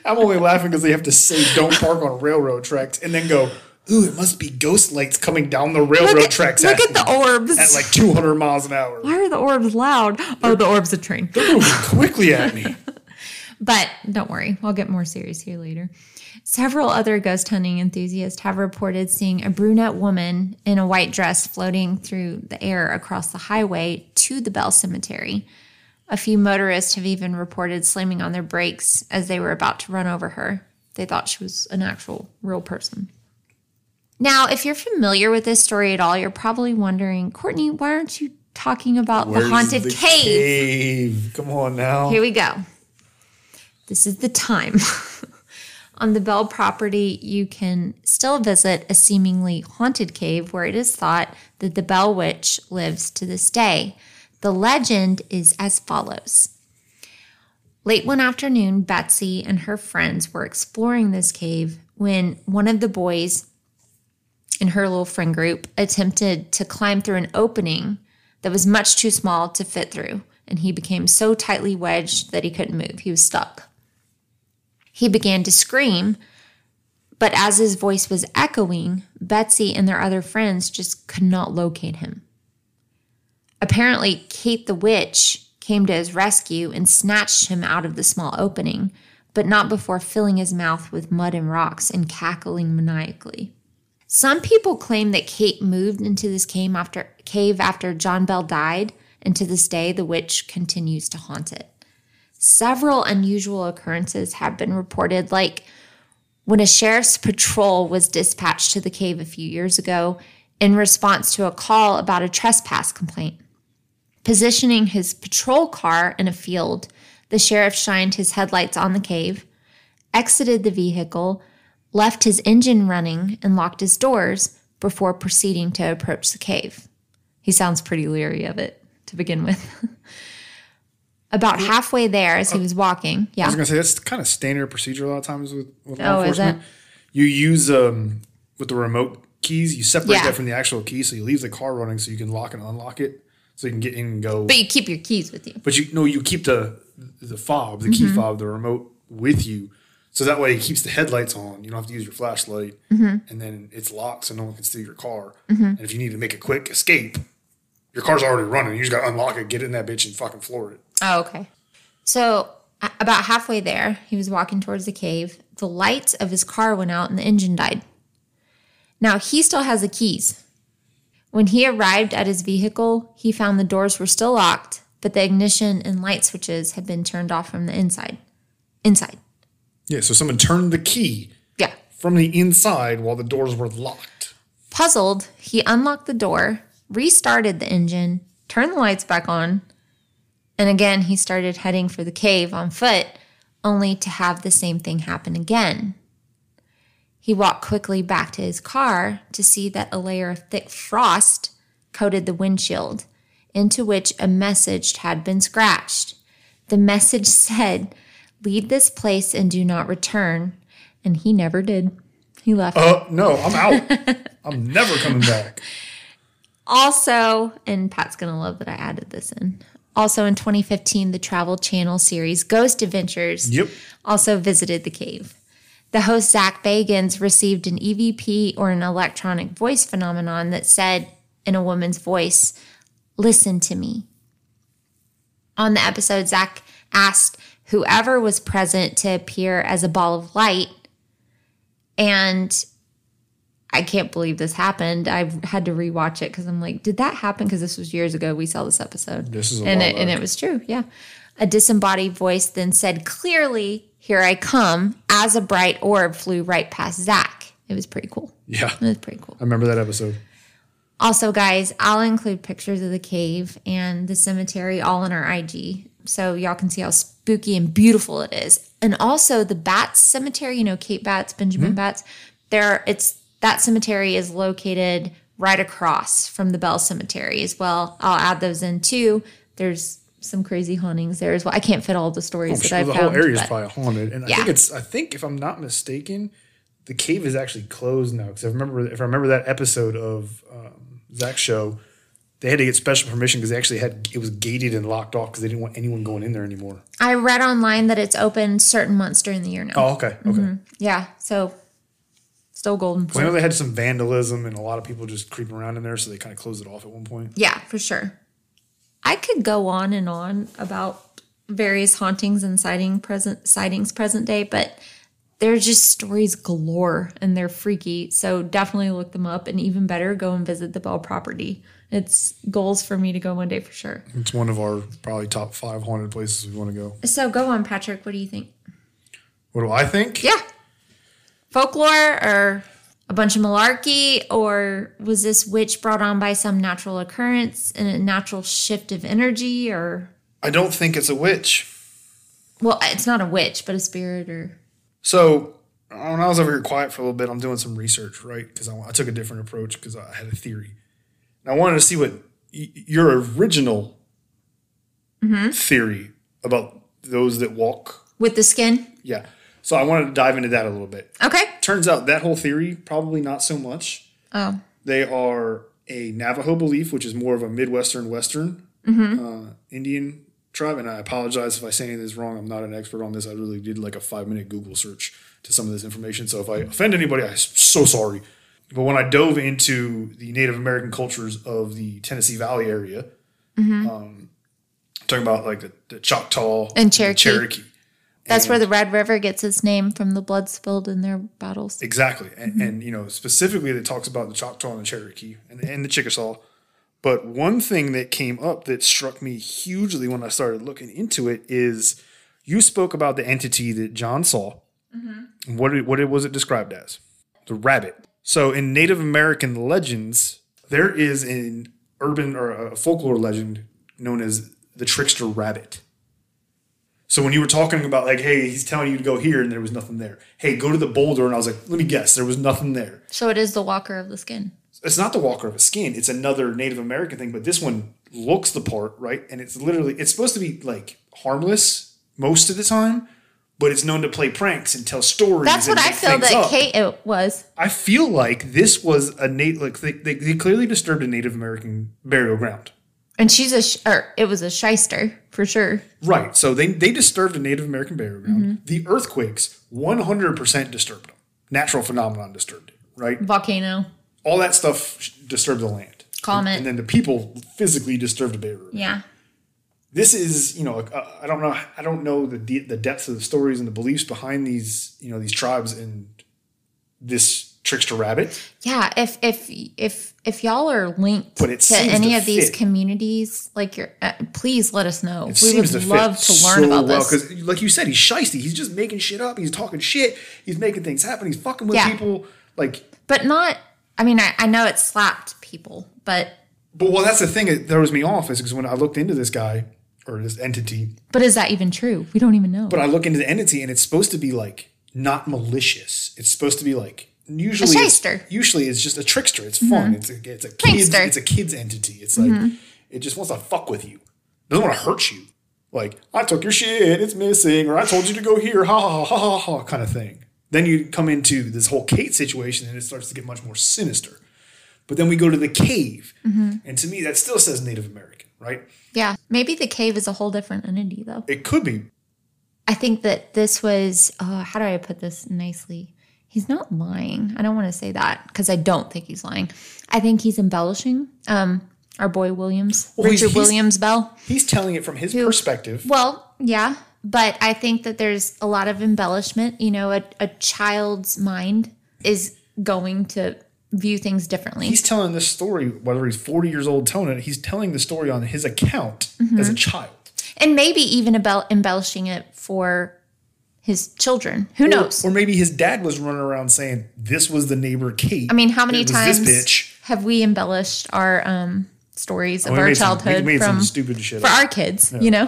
I'm only laughing because they have to say "Don't park on railroad tracks" and then go, "Ooh, it must be ghost lights coming down the railroad look at, tracks look at, at the orbs. at like 200 miles an hour, Why are the orbs loud? Oh, the orb's a train. They're moving quickly at me." But don't worry, I'll get more serious here later. Several other ghost hunting enthusiasts have reported seeing a brunette woman in a white dress floating through the air across the highway to the Bell Cemetery. A few motorists have even reported slamming on their brakes as they were about to run over her. They thought she was an actual real person. Now, if you're familiar with this story at all, you're probably wondering, Courtney, why aren't you talking about the haunted the cave? cave? Come on now. Here we go. This is the time. On the Bell property, you can still visit a seemingly haunted cave where it is thought that the Bell Witch lives to this day. The legend is as follows. Late one afternoon, Betsy and her friends were exploring this cave when one of the boys in her little friend group attempted to climb through an opening that was much too small to fit through, and he became so tightly wedged that he couldn't move. He was stuck. He began to scream, but as his voice was echoing, Betsy and their other friends just could not locate him. Apparently, Kate the witch came to his rescue and snatched him out of the small opening, but not before filling his mouth with mud and rocks and cackling maniacally. Some people claim that Kate moved into this cave after, John Bell died, and to this day, the witch continues to haunt it. Several unusual occurrences have been reported, like when a sheriff's patrol was dispatched to the cave a few years ago in response to a call about a trespass complaint. Positioning his patrol car in a field, the sheriff shined his headlights on the cave, exited the vehicle, left his engine running, and locked his doors before proceeding to approach the cave. He sounds pretty leery of it to begin with. About halfway there, as he was walking, Yeah. I was gonna say that's kind of standard procedure a lot of times with, with Oh, law is enforcement. You use um with the remote keys, you separate Yeah. that from the actual key, so you leave the car running so you can lock and unlock it, so you can get in and go. but you keep your keys with you. But you no, you keep the the fob, the Mm-hmm. key fob, the remote with you, so that way it keeps the headlights on. You don't have to use your flashlight, Mm-hmm. and then it's locked, so no one can steal your car. And if you need to make a quick escape, your car's already running. You just got to unlock it, get in that bitch, and fucking floor it. Oh, okay. So, about halfway there, he was walking towards the cave. The lights of his car went out and the engine died. Now, he still has the keys. When he arrived at his vehicle, he found the doors were still locked, but the ignition and light switches had been turned off from the inside. Inside. Yeah, so someone turned the key Yeah. from the inside while the doors were locked. Puzzled, he unlocked the door, restarted the engine, turned the lights back on, And again, he started heading for the cave on foot, only to have the same thing happen again. He walked quickly back to his car to see that a layer of thick frost coated the windshield, into which a message had been scratched. The message said, Leave this place and do not return. And he never did. He left. Uh, no, I'm out. I'm never coming back. Also, and Pat's going to love that I added this in. Also in 2015, the Travel Channel series Ghost Adventures Yep. also visited the cave. The host Zak Bagans received an EVP or an electronic voice phenomenon that said in a woman's voice, Listen to me. On the episode, Zach asked whoever was present to appear as a ball of light. And I can't believe this happened. I've had to rewatch it because I'm like, did that happen? Because this was years ago. We saw this episode. This is and it, and it was true. Yeah. A disembodied voice then said clearly, "Here I come!" As a bright orb flew right past Zak. It was pretty cool. Yeah. It was pretty cool. I remember that episode. Also, guys, I'll include pictures of the cave and the cemetery all in our IG so y'all can see how spooky and beautiful it is. And also the Batts Cemetery, you know, Kate Batts, Benjamin mm-hmm. Batts, there it's that cemetery is located right across from the Bell Cemetery as well. I'll add those in too. There's some crazy hauntings there as well. I can't fit all the stories that Sure, I've the found. whole area is probably haunted, and I think it's. I think if I'm not mistaken, the cave is actually closed now. Because I remember, if I remember that episode of um, Zak's show, they had to get special permission because they actually had it was gated and locked off because they didn't want anyone going in there anymore. I read online that it's open certain months during the year now. Oh, okay, okay. Yeah, so still golden. Well, I know they had some vandalism and a lot of people just creeping around in there, so they kind of closed it off at one point. Yeah, for sure. I could go on and on about various hauntings and sighting present sightings present day, but they're just stories galore and they're freaky. So definitely look them up and even better, go and visit the Bell property. It's goals for me to go one day for sure. It's one of our probably top five haunted places we want to go. So go on, Patrick. What do you think? What do I think? Yeah. Folklore or a bunch of malarkey, or was this witch brought on by some natural occurrence and a natural shift of energy, or I don't think it's a witch. well, it's not a witch, but a spirit, or So when I was over here quiet for a little bit, I'm doing some research, right? Because I, I took a different approach because I had a theory. And I wanted to see what y- your original mm-hmm. theory about those that walk. with the skin. Yeah. So I wanted to dive into that a little bit. Okay. Turns out that whole theory, probably not so much. Oh, They are a Navajo belief, which is more of a Midwestern Western uh, Indian tribe. And I apologize if I say anything wrong. I'm not an expert on this. I really did like a five minute Google search to some of this information. So if I offend anybody, I'm so sorry. But when I dove into the Native American cultures of the Tennessee Valley area, um, talking about like the, the Choctaw And Cherokee. Cherokee. That's where the Red River gets its name from the blood spilled in their battles. Exactly. And, mm-hmm. and, you know, specifically that talks about the Choctaw and the Cherokee and, and the Chickasaw. But one thing that came up that struck me hugely when I started looking into it is you spoke about the entity that John saw. And What, it- what it was it described as? The rabbit. So in Native American legends, there is an urban or a folklore legend known as the trickster rabbit. So when you were talking about like, hey, he's telling you to go here and there was nothing there. Hey, go to the boulder, and I was like, let me guess, there was nothing there. So it is the Walker of the Skin. It's not the Walker of a Skin. It's another Native American thing, but this one looks the part, right? And it's literally it's supposed to be like harmless most of the time, but it's known to play pranks and tell stories. That's what I feel that up. Kate it was. I feel like this was a Nate like they, they, they clearly disturbed a Native American burial ground. And she's a, sh- or it was a shyster for sure. Right. So they, they disturbed a Native American burial ground. Mm-hmm. The earthquakes 100% disturbed them. Natural phenomenon disturbed it, right? Volcano. All that stuff disturbed the land. Comet. And then the people physically disturbed the burial ground. Yeah. This is, you know, uh, I don't know, I don't know the de- the depths of the stories and the beliefs behind these, you know, these tribes and this trickster rabbit. Yeah, if if if if y'all are linked to any to of these communities, like you're, uh, please let us know. It we would to love to learn so about well this. because, like you said, he's shisty. He's just making shit up. He's talking shit. He's making things happen. He's fucking with Yeah. people. Like, But not. I mean, I, I know it slapped people, but but well, that's the thing that throws me off is because when I looked into this guy or this entity. But is that even true? We don't even know. But I look into the entity and it's supposed to be like not malicious. It's supposed to be like usually A it's. Mm-hmm. usually it's just a trickster. It's fun. It's a it's a kids Prankster. it's a kids entity. It's like Mm-hmm. it just wants to fuck with you. It doesn't want to hurt you. Like I took your shit, it's missing, or I told you to go here, ha ha ha ha ha, ha kind of thing. Then you come into this whole Kate situation and it starts to get much more sinister. But then we go to the cave, Mm-hmm. and to me that still says Native American, right? yeah. Maybe the cave is a whole different entity, though. It could be I think that this was, uh, how do I put this nicely? He's not lying. I don't want to say that because I don't think he's lying. I think he's embellishing. Um, our boy Williams, Well, Richard he's- Williams Bell. he's telling it from his perspective. Well, yeah, but I think that there's a lot of embellishment. You know, a, a child's mind is going to view things differently. he's telling this story, whether he's 40 years old telling it, he's telling the story on his account Mm-hmm. as a child. and maybe even about embellishing it for his children. Who knows? Or maybe his dad was running around saying, This was the neighbor Kate. I mean, how many times This bitch. have we embellished our um, stories of We our made some- childhood from stupid shit. for up. our kids? You know,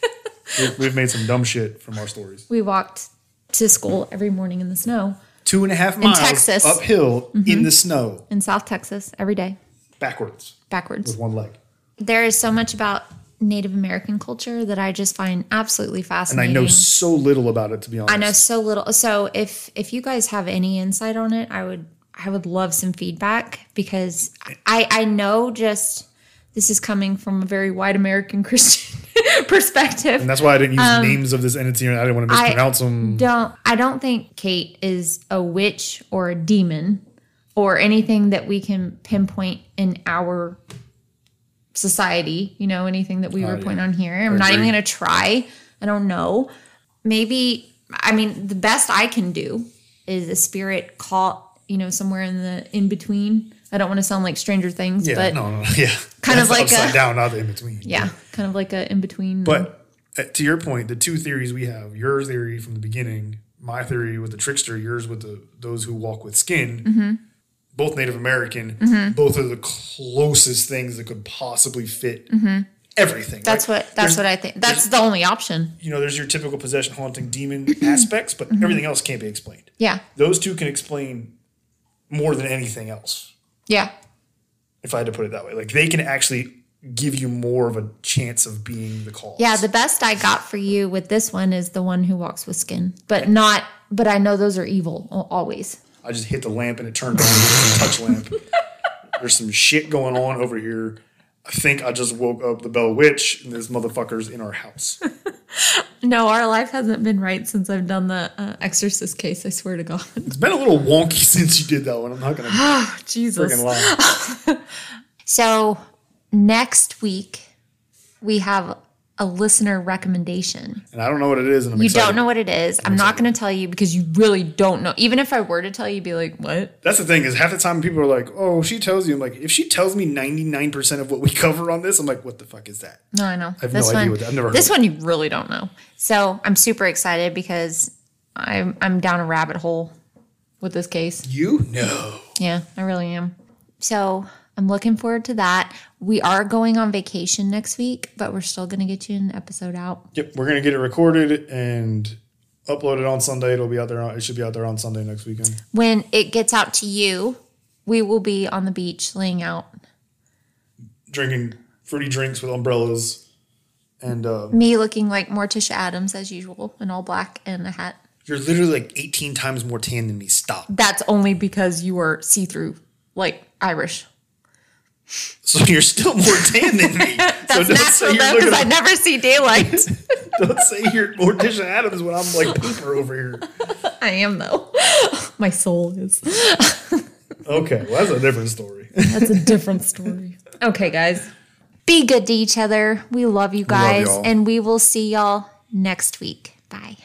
We've, we've made some dumb shit from our stories. we walked to school every morning in the snow Two and a half miles in Texas. Mm-hmm. uphill in the snow, in South Texas every day backwards backwards. with one leg. There is so much about Native American culture that I just find absolutely fascinating. And I know so little about it, to be honest. I know so little. So if if you guys have any insight on it, I would I would love some feedback because I I know just this is coming from a very white American Christian perspective. And that's why I didn't use names of this entity. I didn't want to Um, I mispronounce them. Don't I don't think Kate is a witch or a demon or anything that we can pinpoint in our society, you know, anything that we Oh, report yeah. on here. I'm not even going to try. I don't know. Maybe I mean the best I can do is a spirit caught, you know, somewhere in the in between. I don't want to sound like Stranger Things, Yeah, but no, no, yeah. kind of like upside a- down, not the in between. yeah, kind of like a in between. But uh, to your point, the two theories we have, your theory from the beginning, my theory with the trickster, yours with the those who walk with skin, Mm-hmm. Both Native American, mm-hmm. both are the closest things that could possibly fit mm-hmm. everything. Mm-hmm. that's right? what that's There's- what I think. That's the only option. you know. There's your typical possession, haunting, demon mm-hmm. aspects, but everything else can't be explained. Yeah. Those two can explain more than anything else. Yeah. If I had to put it that way, like they can actually give you more of a chance of being the cause. Yeah, the best I got for you with this one is the one who walks with skin, but not. But I know those are evil always. I just hit the lamp and it turned on. Touch lamp. There's some shit going on over here. I think I just woke up the Bell Witch and there's motherfuckers in our house. No, our life hasn't been right since I've done the uh, Exorcist case. I swear to God. It's been a little wonky since you did that one. I'm not gonna Jesus. freaking lie. So next week we have a listener recommendation. And I don't know what it is, and I'm You excited. don't know what it is. I'm not going to tell you because you really don't know. Even if I were to tell you, you'd be like, "What?" That's the thing is half the time people are like, "Oh, she tells you." I'm like, if she tells me 99 percent of what we cover on this, I'm like, "What the fuck is that?" No, I know. I have this no idea one, what that- I've never heard This one you really don't know. So I'm super excited because I'm I'm down a rabbit hole with this case. You know. Yeah, I really am. So I'm looking forward to that. We are going on vacation next week, but we're still going to get you an episode out. Yep, we're gonna get it recorded and uploaded on Sunday. It'll be out there. On, it should be out there on Sunday next weekend. When it gets out to you, we will be on the beach laying out. Drinking fruity drinks with umbrellas, and uh, Me looking like Morticia Addams as usual in all black and a hat. you're literally like 18 times more tan than me. Stop. That's only because you are see through, like Irish. So you're still more tan than me. so That's don't say natural though, because I never see daylight. don't say you're Morticia Addams when I'm like paper over here. I am though. My soul is. Okay, well that's a different story. That's a different story. Okay, guys. Be good to each other. We love you guys, y'all. and we will see y'all next week. Bye.